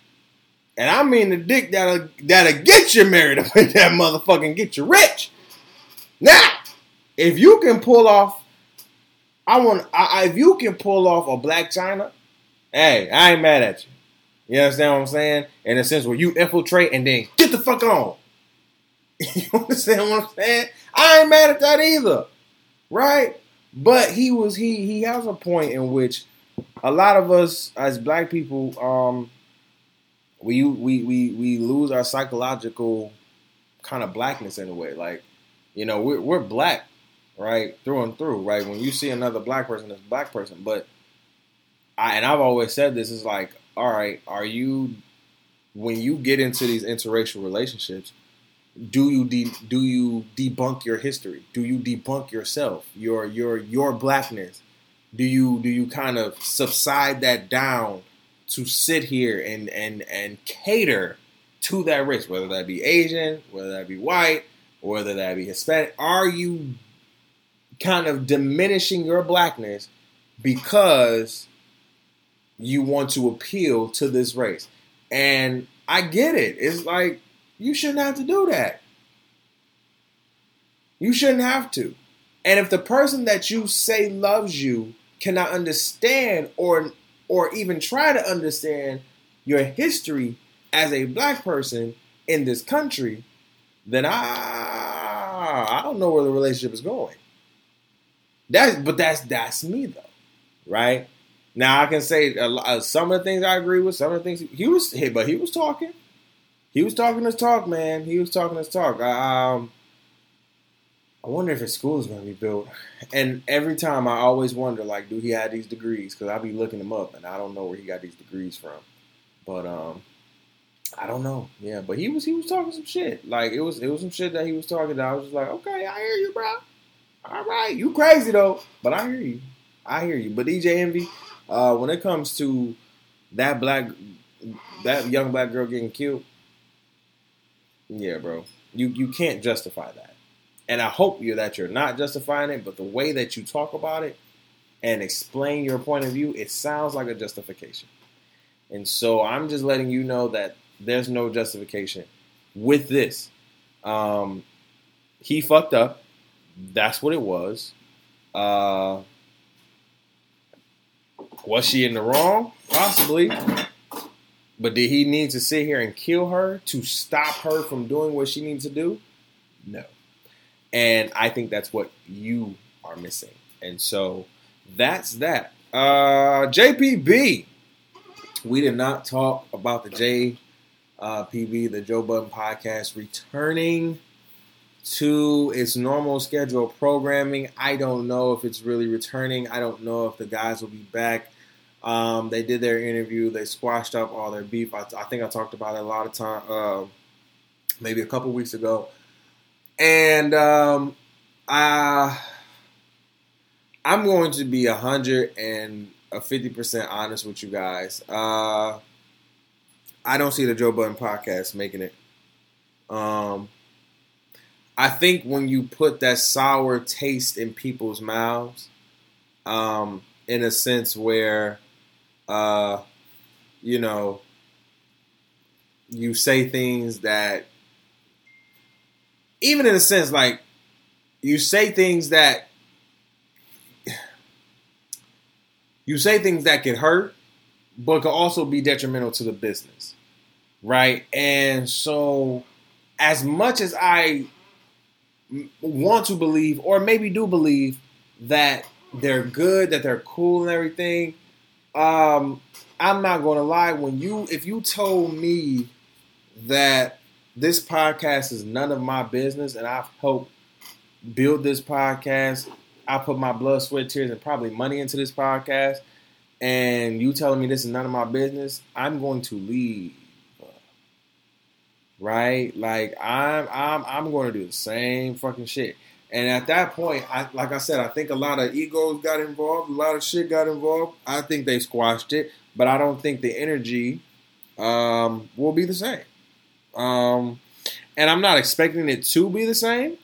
And I mean the dick that'll that'll get you married that motherfucking get you rich. Now, if you can pull off, I want I, if you can pull off a Blac Chyna, hey, I ain't mad at you. You understand what I'm saying? In a sense where you infiltrate and then get the fuck on. you understand what I'm saying? I ain't mad at that either. Right? But he was he he has a point in which a lot of us as black people, um, we we we we lose our psychological kind of blackness in a way. Like, you know, we're we're black, right, through and through, right. When you see another black person, it's a black person. But I and I've always said this is like, all right, are you when you get into these interracial relationships, do you de- do you debunk your history? Do you debunk yourself, your your your blackness? Do you do you kind of subside that down to sit here and and and cater to that race, whether that be Asian, whether that be white, whether that be Hispanic? Are you kind of diminishing your blackness because you want to appeal to this race? And I get it. It's like you shouldn't have to do that. You shouldn't have to. And if the person that you say loves you cannot understand or or even try to understand your history as a black person in this country, then I I don't know where the relationship is going. That's but that's that's me though, right? Now I can say uh, some of the things I agree with, some of the things he was, hey, but he was talking. He was talking his talk, man. He was talking his talk. Um, I wonder if his school is going to be built. And every time I always wonder, like, do he have these degrees? Because I'll be looking him up, and I don't know where he got these degrees from. But um, I don't know. Yeah, but he was he was talking some shit. Like it was it was some shit that he was talking. That I was just like, okay, I hear you, bro. All right, you crazy though, but I hear you. I hear you. But DJ Envy, uh, when it comes to that black, that young black girl getting killed, yeah, bro, you you can't justify that. And I hope you that you're not justifying it, but the way that you talk about it and explain your point of view, it sounds like a justification. And so I'm just letting you know that there's no justification with this. Um, he fucked up. That's what it was. Uh, was she in the wrong? Possibly. But did he need to sit here and kill her to stop her from doing what she needs to do? No. And I think that's what you are missing. And so that's that. Uh, JBP. We did not talk about the JBP, the Joe Budden podcast, returning to its normal schedule programming. I don't know if it's really returning. I don't know if the guys will be back. Um, they did their interview. They squashed up all their beef. I, I think I talked about it a lot of time, uh, maybe a couple weeks ago. And um, I, I'm going to be a hundred and a fifty percent honest with you guys. Uh, I don't see the Joe Budden podcast making it. Um, I think when you put that sour taste in people's mouths, um, in a sense where, uh, you know, you say things that even in a sense, like you say things that you say things that can hurt, but can also be detrimental to the business, right? And so, as much as I want to believe, or maybe do believe, that they're good, that they're cool and everything, um, I'm not going to lie. When you, if you told me that this podcast is none of my business, and I've helped build this podcast. I put my blood, sweat, tears, and probably money into this podcast. And you telling me this is none of my business, I'm going to leave. Right? Like I'm I'm I'm going to do the same fucking shit. And at that point, I like I said, I think a lot of egos got involved, a lot of shit got involved. I think they squashed it, but I don't think the energy um, will be the same. Um, and I'm not expecting it to be the same.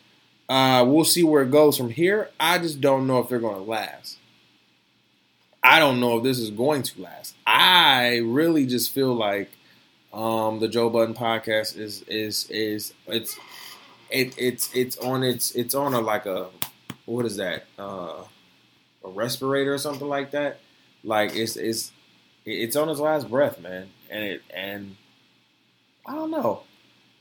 Uh, we'll see where it goes from here. I just don't know if they're going to last. I don't know if this is going to last. I really just feel like um, the Joe Budden podcast is is is it's it, it's it's on its it's on a like a what is that uh, a respirator or something like that. Like it's it's it's on his last breath, man. and it and I don't know,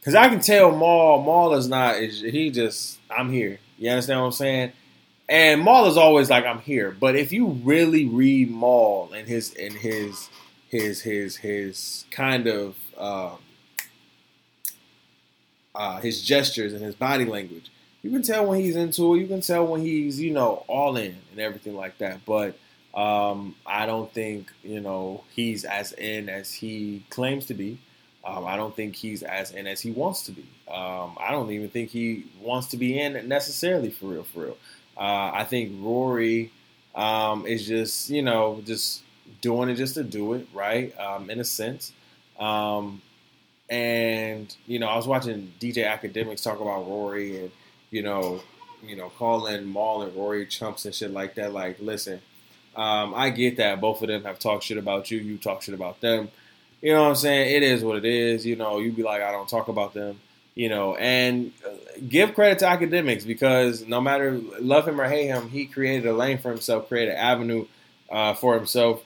cause I can tell Mal Mal is not. Is, he just I'm here. You understand what I'm saying? And Mal is always like I'm here. But if you really read Mal and his and his his his his kind of uh, uh, his gestures and his body language, you can tell when he's into it. You can tell when he's you know all in and everything like that. But um, I don't think you know he's as in as he claims to be. Um, I don't think he's as in as he wants to be. Um, I don't even think he wants to be in necessarily for real, for real. Uh, I think Rory um, is just you know just doing it just to do it, right? Um, in a sense. Um, and you know, I was watching DJ Akademiks talk about Rory and you know, you know, calling Mal and Rory chumps and shit like that. Like, listen, um, I get that both of them have talked shit about you. You talk shit about them. You know what I'm saying? It is what it is. You know, you be like, I don't talk about them. You know, and uh, give credit to Akademiks because no matter love him or hate him, he created a lane for himself, created an avenue uh, for himself,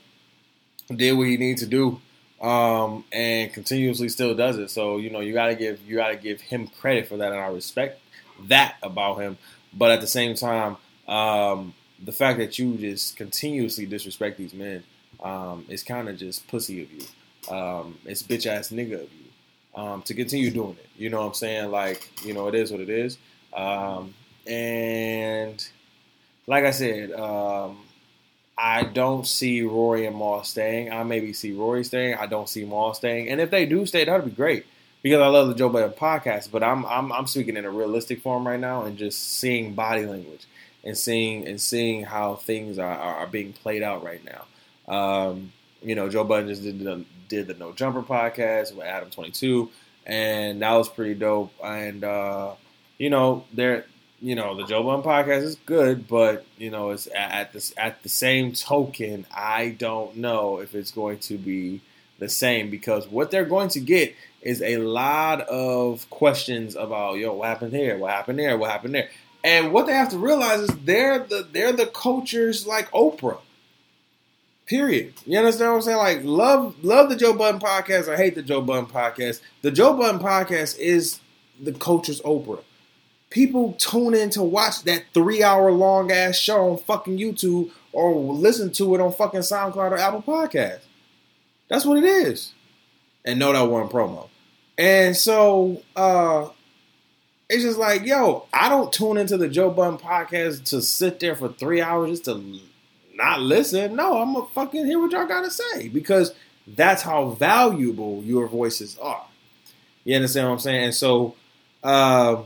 did what he needed to do, um, and continuously still does it. So you know, you gotta give you gotta give him credit for that, and I respect that about him. But at the same time, um, the fact that you just continuously disrespect these men um, is kind of just pussy of you. Um, it's bitch ass nigga of you um, to continue doing it. You know what I'm saying? Like, you know, it is what it is. Um, and like I said, um, I don't see Rory and Mal staying. I maybe see Rory staying. I don't see Mal staying. And if they do stay, that would be great because I love the Joe Budden podcast. But I'm, I'm I'm speaking in a realistic form right now and just seeing body language and seeing and seeing how things are, are, being played out right now. Um, you know, Joe Budden just did the, did the No Jumper podcast with Adam Twenty Two, and that was pretty dope. And uh, you know, there, you know, the Joe Budden podcast is good, but you know, it's at this at the same token, I don't know if it's going to be the same because what they're going to get is a lot of questions about yo, what happened here, what happened there, what happened there. And what they have to realize is they're the they're the cultures like Oprah. Period. You understand what I'm saying? Like love love the Joe Budden podcast. I hate the Joe Budden podcast. The Joe Budden podcast is the culture's Oprah. People tune in to watch that three hour long ass show on fucking YouTube or listen to it on fucking SoundCloud or Apple Podcast. That's what it is. And know that one promo. And so uh it's just like, yo, I don't tune into the Joe Budden podcast to sit there for three hours just to not listen. No, I'm gonna fucking hear what y'all gotta say because that's how valuable your voices are. You understand what I'm saying? And so, uh,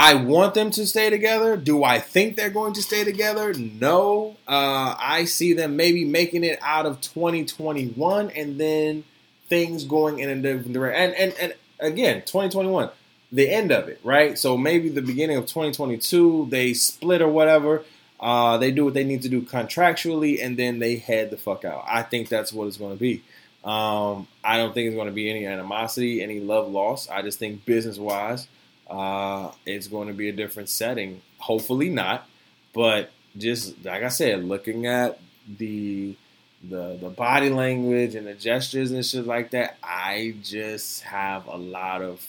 I want them to stay together. Do I think they're going to stay together? No. Uh, I see them maybe making it out of 2021 and then things going in a different direction. And, and, and again, 2021 the end of it, right? So maybe the beginning of 2022, they split or whatever. Uh, they do what they need to do contractually, and then they head the fuck out. I think that's what it's going to be. Um, I don't think it's going to be any animosity, any love lost. I just think business wise, uh, it's going to be a different setting. Hopefully not, but just like I said, looking at the the the body language and the gestures and shit like that, I just have a lot of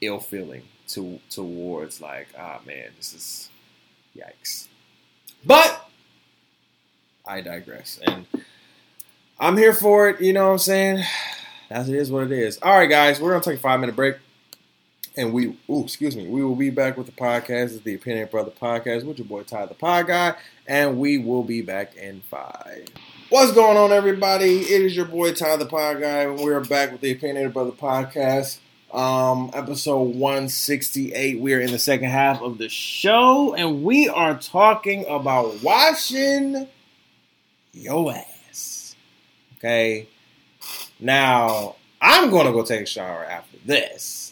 ill feeling to towards like, ah oh, man, this is yikes. But I digress. And I'm here for it, you know what I'm saying? As it is what it is. All right, guys, we're gonna take a five minute break. And we, ooh, excuse me, we will be back with the podcast. It's the Opinion Brother Podcast with your boy Ty the Pod Guy, and we will be back in five. What's going on, everybody? It is your boy Ty the Pod Guy, and we're back with the Opinion Brother Podcast. Um, episode 168. We are in the second half of the show, and we are talking about washing your ass. Okay. Now, I'm gonna go take a shower after this,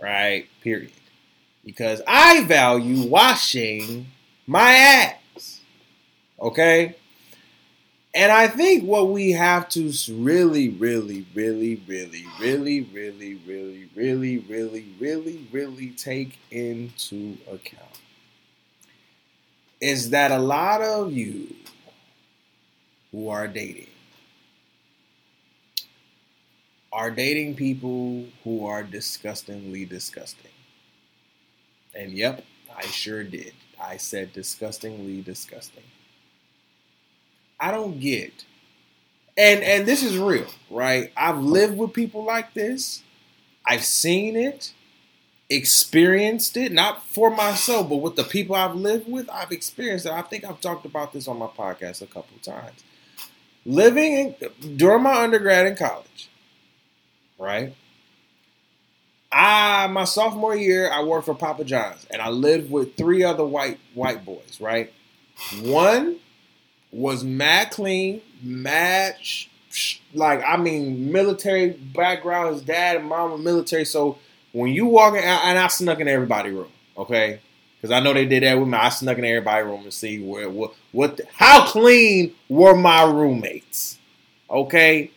right? Period. Because I value washing my ass. Okay? And I think what we have to really, really, really, really, really, really, really, really, really, really, really take into account is that a lot of you who are dating are dating people who are disgustingly disgusting. And yep, I sure did. I said disgustingly disgusting. I don't get. And and this is real, right? I've lived with people like this. I've seen it, experienced it, not for myself, but with the people I've lived with, I've experienced it. I think I've talked about this on my podcast a couple times. Living in, during my undergrad in college, right? I my sophomore year, I worked for Papa John's, and I lived with three other white white boys. Right, one was mad clean, mad like I mean military background. His dad and mom were military, so when you walk in, and I snuck in everybody's room, okay, because I know they did that with me. I snuck in everybody's room to see where what what the, how clean were my roommates, okay.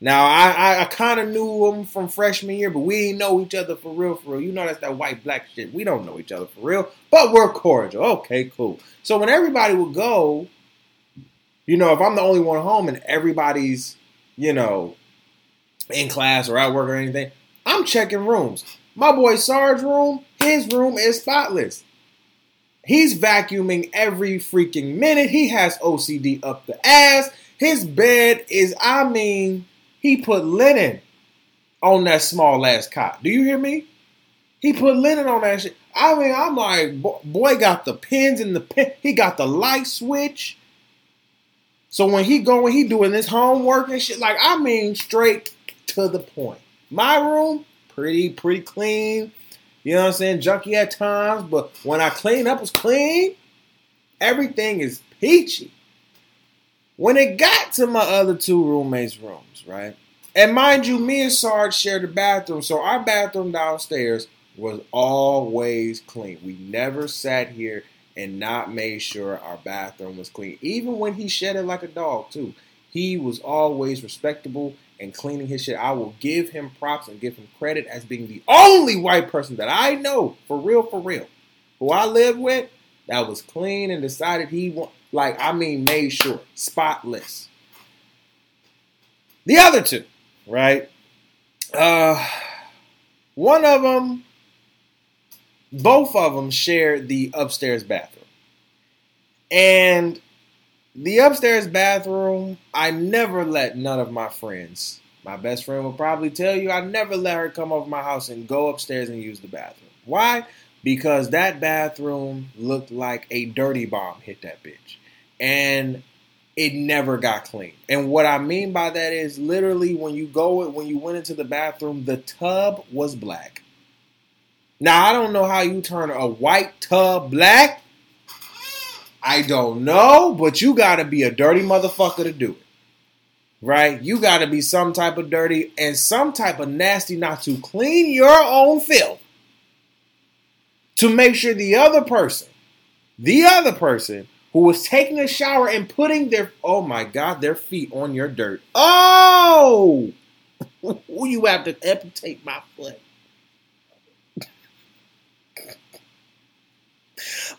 Now I I, I kind of knew them from freshman year, but we didn't know each other for real, for real. You know that's that white black shit. We don't know each other for real, but we're cordial. Okay, cool. So when everybody would go, you know, if I'm the only one home and everybody's, you know, in class or at work or anything, I'm checking rooms. My boy Sarge's room, his room is spotless. He's vacuuming every freaking minute. He has OCD up the ass. His bed is, I mean, he put linen on that small ass cot. Do you hear me? He put linen on that shit. I mean, I'm like, boy, got the pins and the pin. He got the light switch. So when he going, he doing this homework and shit. Like, I mean, straight to the point. My room, pretty, pretty clean. You know what I'm saying? Junky at times, but when I clean up, it's clean. Everything is peachy. When it got to my other two roommates' rooms, right? And mind you, me and Sarge shared the bathroom, so our bathroom downstairs was always clean. We never sat here and not made sure our bathroom was clean. Even when he shed it like a dog, too. He was always respectable and cleaning his shit. I will give him props and give him credit as being the only white person that I know, for real, for real, who I lived with, that was clean and decided he want like, I mean, made sure, spotless. The other two, right? Uh, one of them, both of them shared the upstairs bathroom. And the upstairs bathroom, I never let none of my friends, my best friend will probably tell you, I never let her come over my house and go upstairs and use the bathroom. Why? Because that bathroom looked like a dirty bomb hit that bitch. And it never got clean. And what I mean by that is literally when you go when you went into the bathroom, the tub was black. Now I don't know how you turn a white tub black. I don't know, but you got to be a dirty motherfucker to do it. Right? You got to be some type of dirty and some type of nasty not to clean your own filth to make sure the other person, the other person who was taking a shower and putting their, oh my God, their feet on your dirt. Oh! you have to amputate my foot.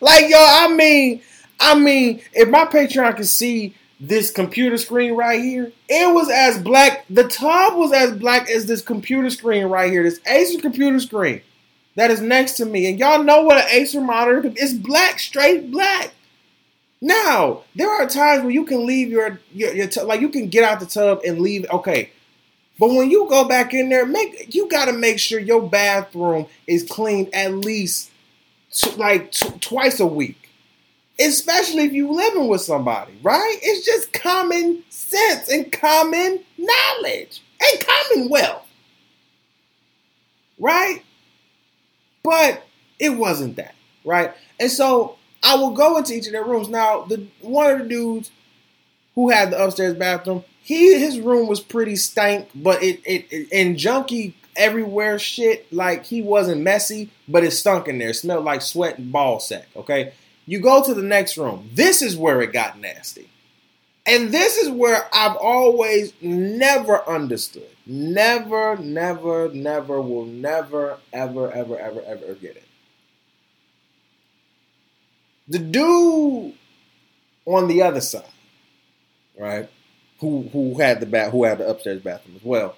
like, yo, I mean, I mean, if my Patreon can see this computer screen right here, it was as black, the top was as black as this computer screen right here, this Acer computer screen that is next to me. And y'all know what an Acer monitor is black, straight black. Now, there are times where you can leave your, your, your t- like you can get out the tub and leave, okay. But when you go back in there, make you got to make sure your bathroom is clean at least t- like t- twice a week. Especially if you're living with somebody, right? It's just common sense and common knowledge and commonwealth. Right? But it wasn't that, right? And so I will go into each of their rooms. Now, the one of the dudes who had the upstairs bathroom, he his room was pretty stank, but it it, it and junky everywhere shit. Like he wasn't messy, but it stunk in there. It smelled like sweat and ball sack. Okay, you go to the next room. This is where it got nasty. And this is where I've always never understood. Never, never, never, will never, ever, ever, ever, ever get it. The dude on the other side, right, who who had the bath, who had the upstairs bathroom as well.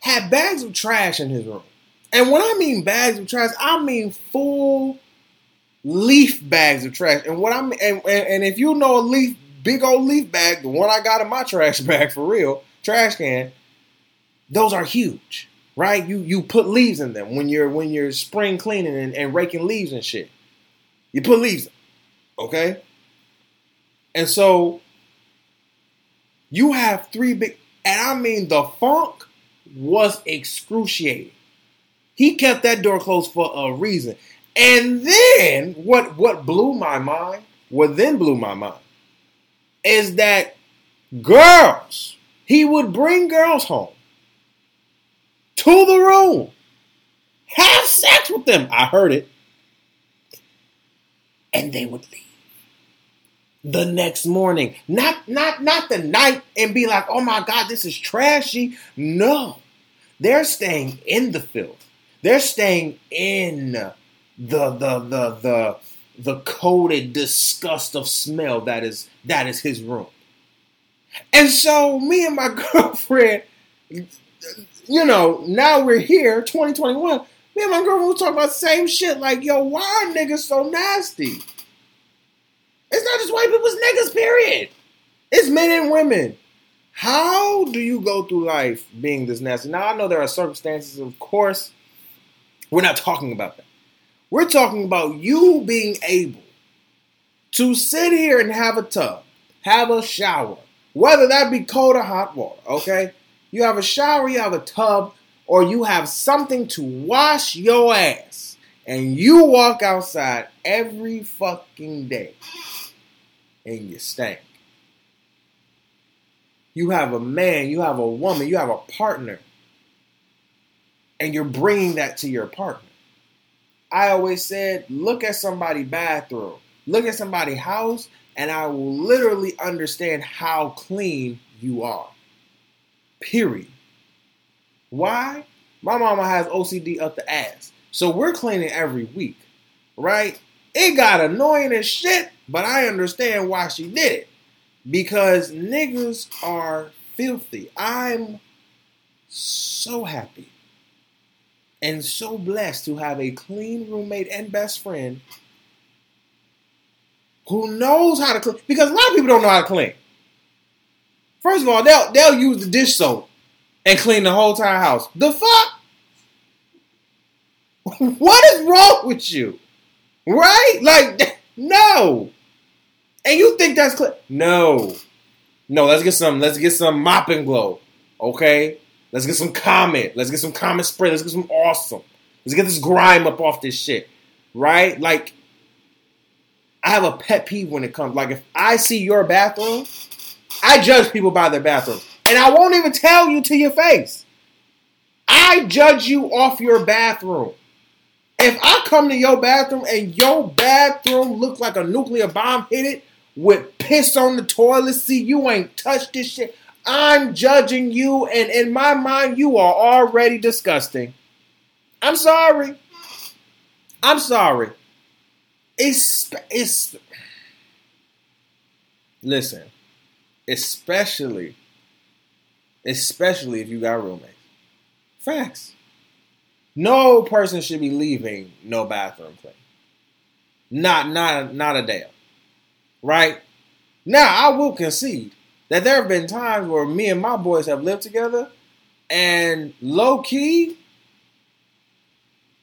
had bags of trash in his room. And when I mean bags of trash, I mean full leaf bags of trash. And what I mean, and, and, and if you know a leaf, big old leaf bag, the one I got in my trash bag for real, trash can, those are huge, right? You you put leaves in them when you're when you're spring cleaning and, and raking leaves and shit. You put leaves, okay? And so you have three big, and I mean the funk was excruciating. He kept that door closed for a reason. And then what what blew my mind, what then blew my mind, is that girls, he would bring girls home to the room, have sex with them. I heard it. And they would leave the next morning. Not not not the night and be like, "Oh my god, this is trashy." No. They're staying in the filth. They're staying in the the the the the coated disgust of smell that is that is his room. And so me and my girlfriend, you know, now we're here, 2021. Me and my girlfriend was talking about the same shit. Like, yo, why are niggas so nasty? It's not just white people, it's niggas, period. It's men and women. How do you go through life being this nasty? Now, I know there are circumstances, of course. We're not talking about that. We're talking about you being able to sit here and have a tub, have a shower, whether that be cold or hot water, okay? You have a shower, you have a tub, or you have something to wash your ass, and you walk outside every fucking day and you stink. You have a man, you have a woman, you have a partner, and you're bringing that to your partner. I always said, look at somebody's bathroom, look at somebody's house, and I will literally understand how clean you are. Period. Why? My mama has OCD up the ass. So we're cleaning every week, right? It got annoying as shit, but I understand why she did it. Because niggas are filthy. I'm so happy and so blessed to have a clean roommate and best friend who knows how to clean. Because a lot of people don't know how to clean. First of all, they'll they'll use the dish soap and clean the whole entire house. The fuck? what is wrong with you? Right? Like, no. And you think that's clean? No. No, let's get some, let's get some mop and glow. Okay? Let's get some Comet. Let's get some Comet spray. Let's get some awesome. Let's get this grime up off this shit. Right? Like, I have a pet peeve when it comes. Like, if I see your bathroom, I judge people by their bathroom. And I won't even tell you to your face. I judge you off your bathroom. If I come to your bathroom and your bathroom looks like a nuclear bomb hit it with piss on the toilet seat, you ain't touched this shit. I'm judging you, and in my mind, you are already disgusting. I'm sorry. I'm sorry. It's it's listen, especially especially if you got roommates. Facts. No person should be leaving no bathroom clean. Not not not a damn. Right? Now I will concede that there have been times where me and my boys have lived together and low key,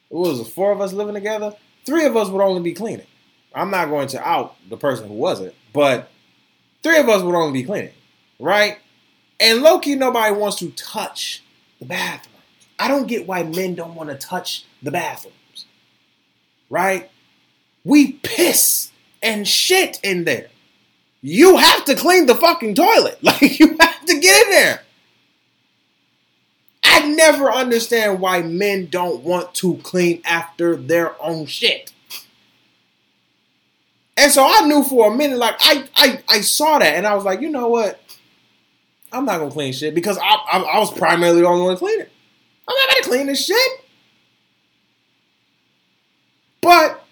it was four of us living together, three of us would only be cleaning. I'm not going to out the person who wasn't, but three of us would only be cleaning, right? And low key, nobody wants to touch the bathroom. I don't get why men don't want to touch the bathrooms. Right? We piss and shit in there. You have to clean the fucking toilet. Like, you have to get in there. I never understand why men don't want to clean after their own shit. And so I knew for a minute, like I, I, I saw that, and I was like, you know what? I'm not gonna clean shit because I, I, I was primarily the only one cleaning. I'm not gonna clean this shit. But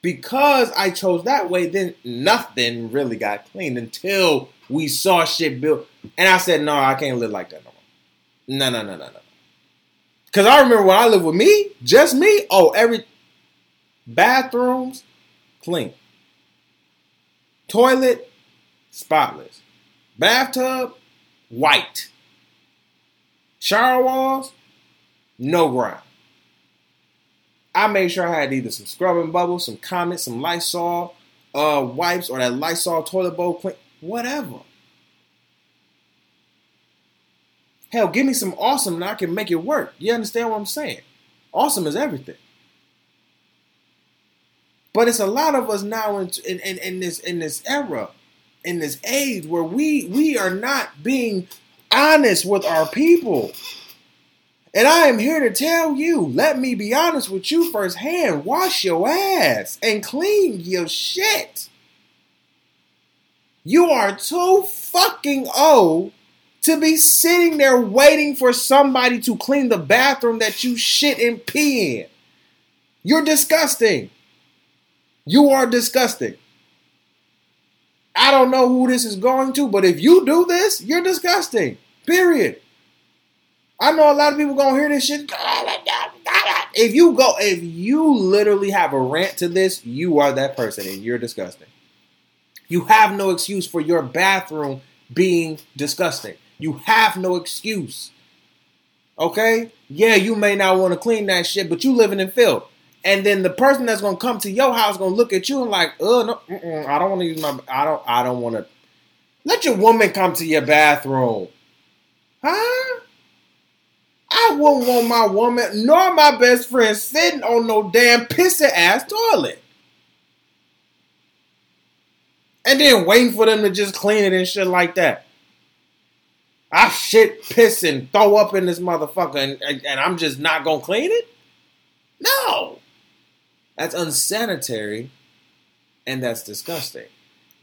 because I chose that way, then nothing really got cleaned until we saw shit built. And I said, no, I can't live like that no more. No, no, no, no, no. Because I remember when I lived with me, just me. Oh, every bathrooms clean, toilet spotless, bathtub white, shower walls no grime. I made sure I had either some scrubbing bubbles, some Comet, some Lysol uh, wipes, or that Lysol toilet bowl clean, whatever. Hell, give me some awesome and I can make it work. You understand what I'm saying? Awesome is everything. But it's a lot of us now in, in, in, in this in this era, in this age where we we are not being honest with our people. And I am here to tell you, let me be honest with you firsthand. Wash your ass and clean your shit. You are too fucking old to be sitting there waiting for somebody to clean the bathroom that you shit and pee in. You're disgusting. You are disgusting. I don't know who this is going to, but if you do this, you're disgusting. Period. I know a lot of people gonna hear this shit. If you go, if you literally have a rant to this, you are that person and you're disgusting. You have no excuse for your bathroom being disgusting. You have no excuse. Okay? Yeah, you may not want to clean that shit, but you living in filth. And then the person that's gonna come to your house gonna look at you and like, oh no, I don't want to use my, I don't, I don't want to. Let your woman come to your bathroom, huh? I wouldn't want my woman nor my best friend sitting on no damn pissy ass toilet. And then waiting for them to just clean it and shit like that. I shit, piss, and throw up in this motherfucker, and, and, I'm just not gonna clean it? No. That's unsanitary and that's disgusting.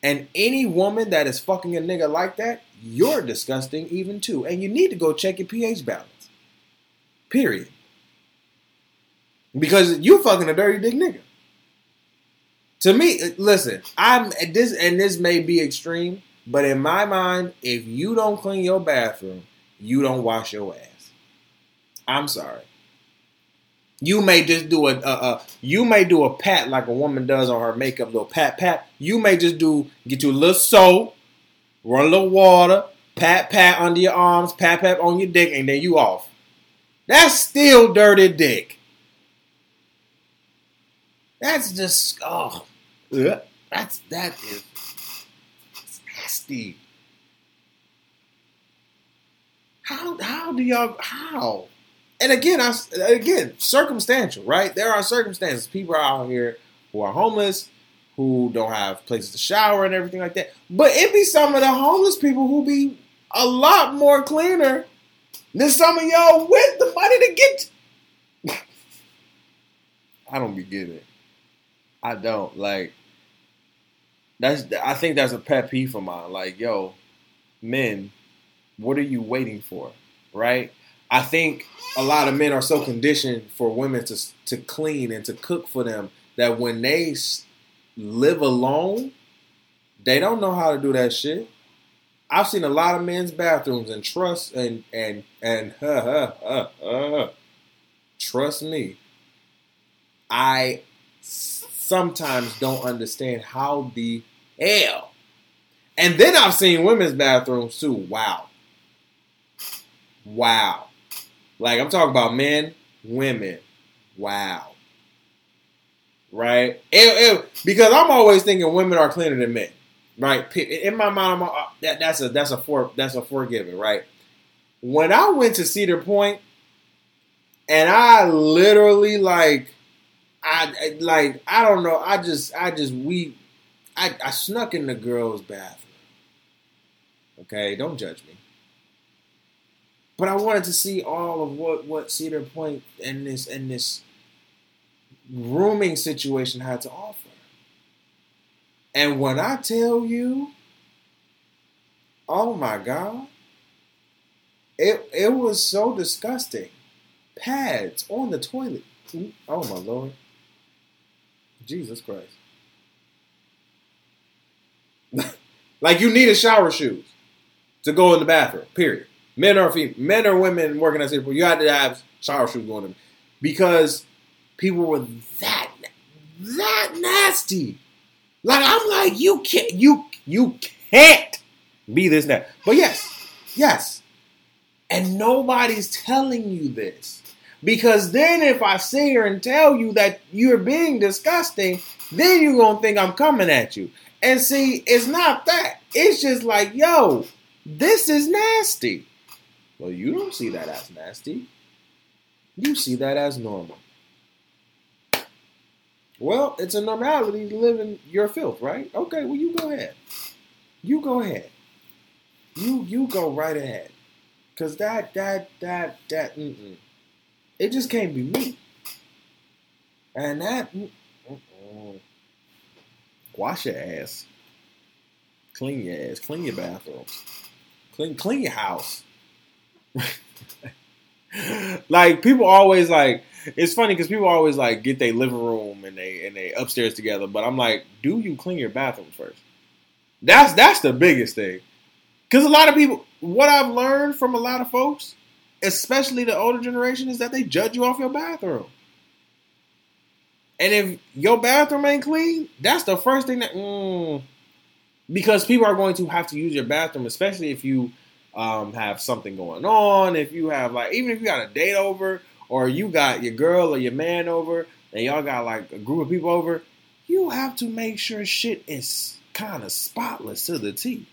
And any woman that is fucking a nigga like that, you're disgusting even too. And you need to go check your pH balance. Period. Because you fucking a dirty dick nigga. To me, listen, I'm this and this may be extreme, but in my mind, if you don't clean your bathroom, you don't wash your ass. I'm sorry. You may just do a, a, a, you may do a pat like a woman does on her makeup, little pat pat. You may just do get you a little soap, run a little water, pat pat under your arms, pat pat on your dick, and then you off. That's still dirty dick. That's just oh, that's that is nasty. How how do y'all how? And again, I again circumstantial, right? There are circumstances. People are out here who are homeless, who don't have places to shower and everything like that. But it be some of the homeless people who be a lot more cleaner than some of y'all with the money to get. I don't be getting it. I don't like. That's. I think that's a pet peeve of mine. Like, yo, men, what are you waiting for? Right. I think a lot of men are so conditioned for women to to clean and to cook for them that when they live alone, they don't know how to do that shit. I've seen a lot of men's bathrooms and trust and and and uh, uh, uh, trust me, I sometimes don't understand how the hell. And then I've seen women's bathrooms too. Wow, wow. Like I'm talking about men, women. Wow. Right? It, it, because I'm always thinking women are cleaner than men right? In my mind, uh, that, that's a that's a for that's a forgiven, right? When I went to Cedar Point, and I literally like, I like I don't know, I just I just we, I, I snuck in the girls' bathroom. Okay, don't judge me. But I wanted to see all of what what Cedar Point and this and this rooming situation had to offer. And when I tell you, oh my God, it it was so disgusting. Pads on the toilet. Oh my Lord. Jesus Christ. like you need a shower shoes to go in the bathroom. Period. Men or female, men or women working at Cedar you had to have shower shoes going in because people were that that nasty. Like I'm like you can't you you can't be this that. But yes, yes, and nobody's telling you this. Because then if I sit here and tell you that you're being disgusting, then you're going to think I'm coming at you. And see, it's not that. It's just like, yo, this is nasty. Well, you don't see that as nasty. You see that as normal. Well, it's a normality to live in your filth, right? Okay, well, you go ahead. You go ahead. You you go right ahead. Cause that that that that mm-mm. It just can't be me. And that mm, mm-mm. wash your ass, clean your ass, clean your bathrooms, clean clean your house. like people always like it's funny because people always like get their living room and they and they upstairs together, but I'm like, do you clean your bathroom first? That's that's the biggest thing. Because a lot of people, what I've learned from a lot of folks, especially the older generation, is that they judge you off your bathroom. And if your bathroom ain't clean, that's the first thing that. Mm, because people are going to have to use your bathroom, especially if you um, have something going on. If you have like, even if you got a date over, or you got your girl or your man over, and y'all got like a group of people over, you have to make sure shit is kind of spotless to the T.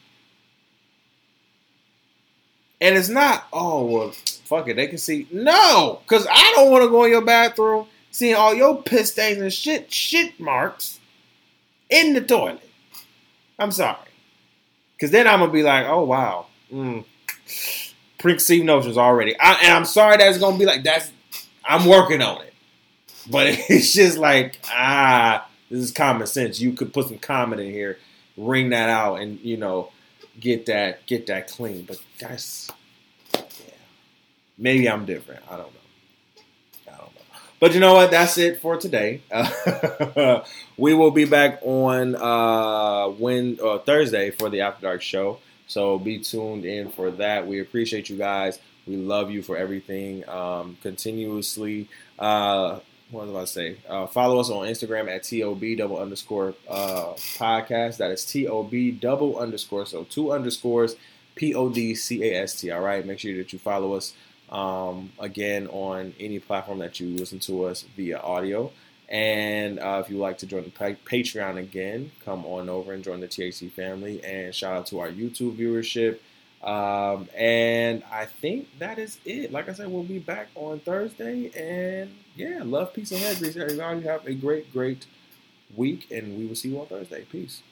And it's not, oh, well, fuck it, they can see. No, because I don't want to go in your bathroom seeing all your piss stains and shit, shit marks in the toilet. I'm sorry. Because then I'm to be like, oh, wow. Mm. Preconceived notions already. I, and I'm sorry that's to be like, that's, I'm working on it. But it's just like, ah, this is common sense. You could put some Comet in here, ring that out, and, you know, get that get that clean. But that's. Maybe I'm different. I don't know. I don't know. But you know what? That's it for today. We will be back on uh, when uh, Thursday for the After Dark show. So be tuned in for that. We appreciate you guys. We love you for everything. Um, continuously uh, what was I say? Uh, follow us on Instagram at TOB double underscore uh, podcast. That is TOB double underscore. So two underscores, P O D C A S T. All right. Make sure that you follow us um, again on any platform that you listen to us via audio. And uh, if you like to join the Patreon again, come on over and join the THC family. And shout out to our YouTube viewership. Um, and I think that is it. Like I said, we'll be back on Thursday. And yeah, love, peace, and hair grease. Everybody have a great, great week. And we will see you on Thursday. Peace.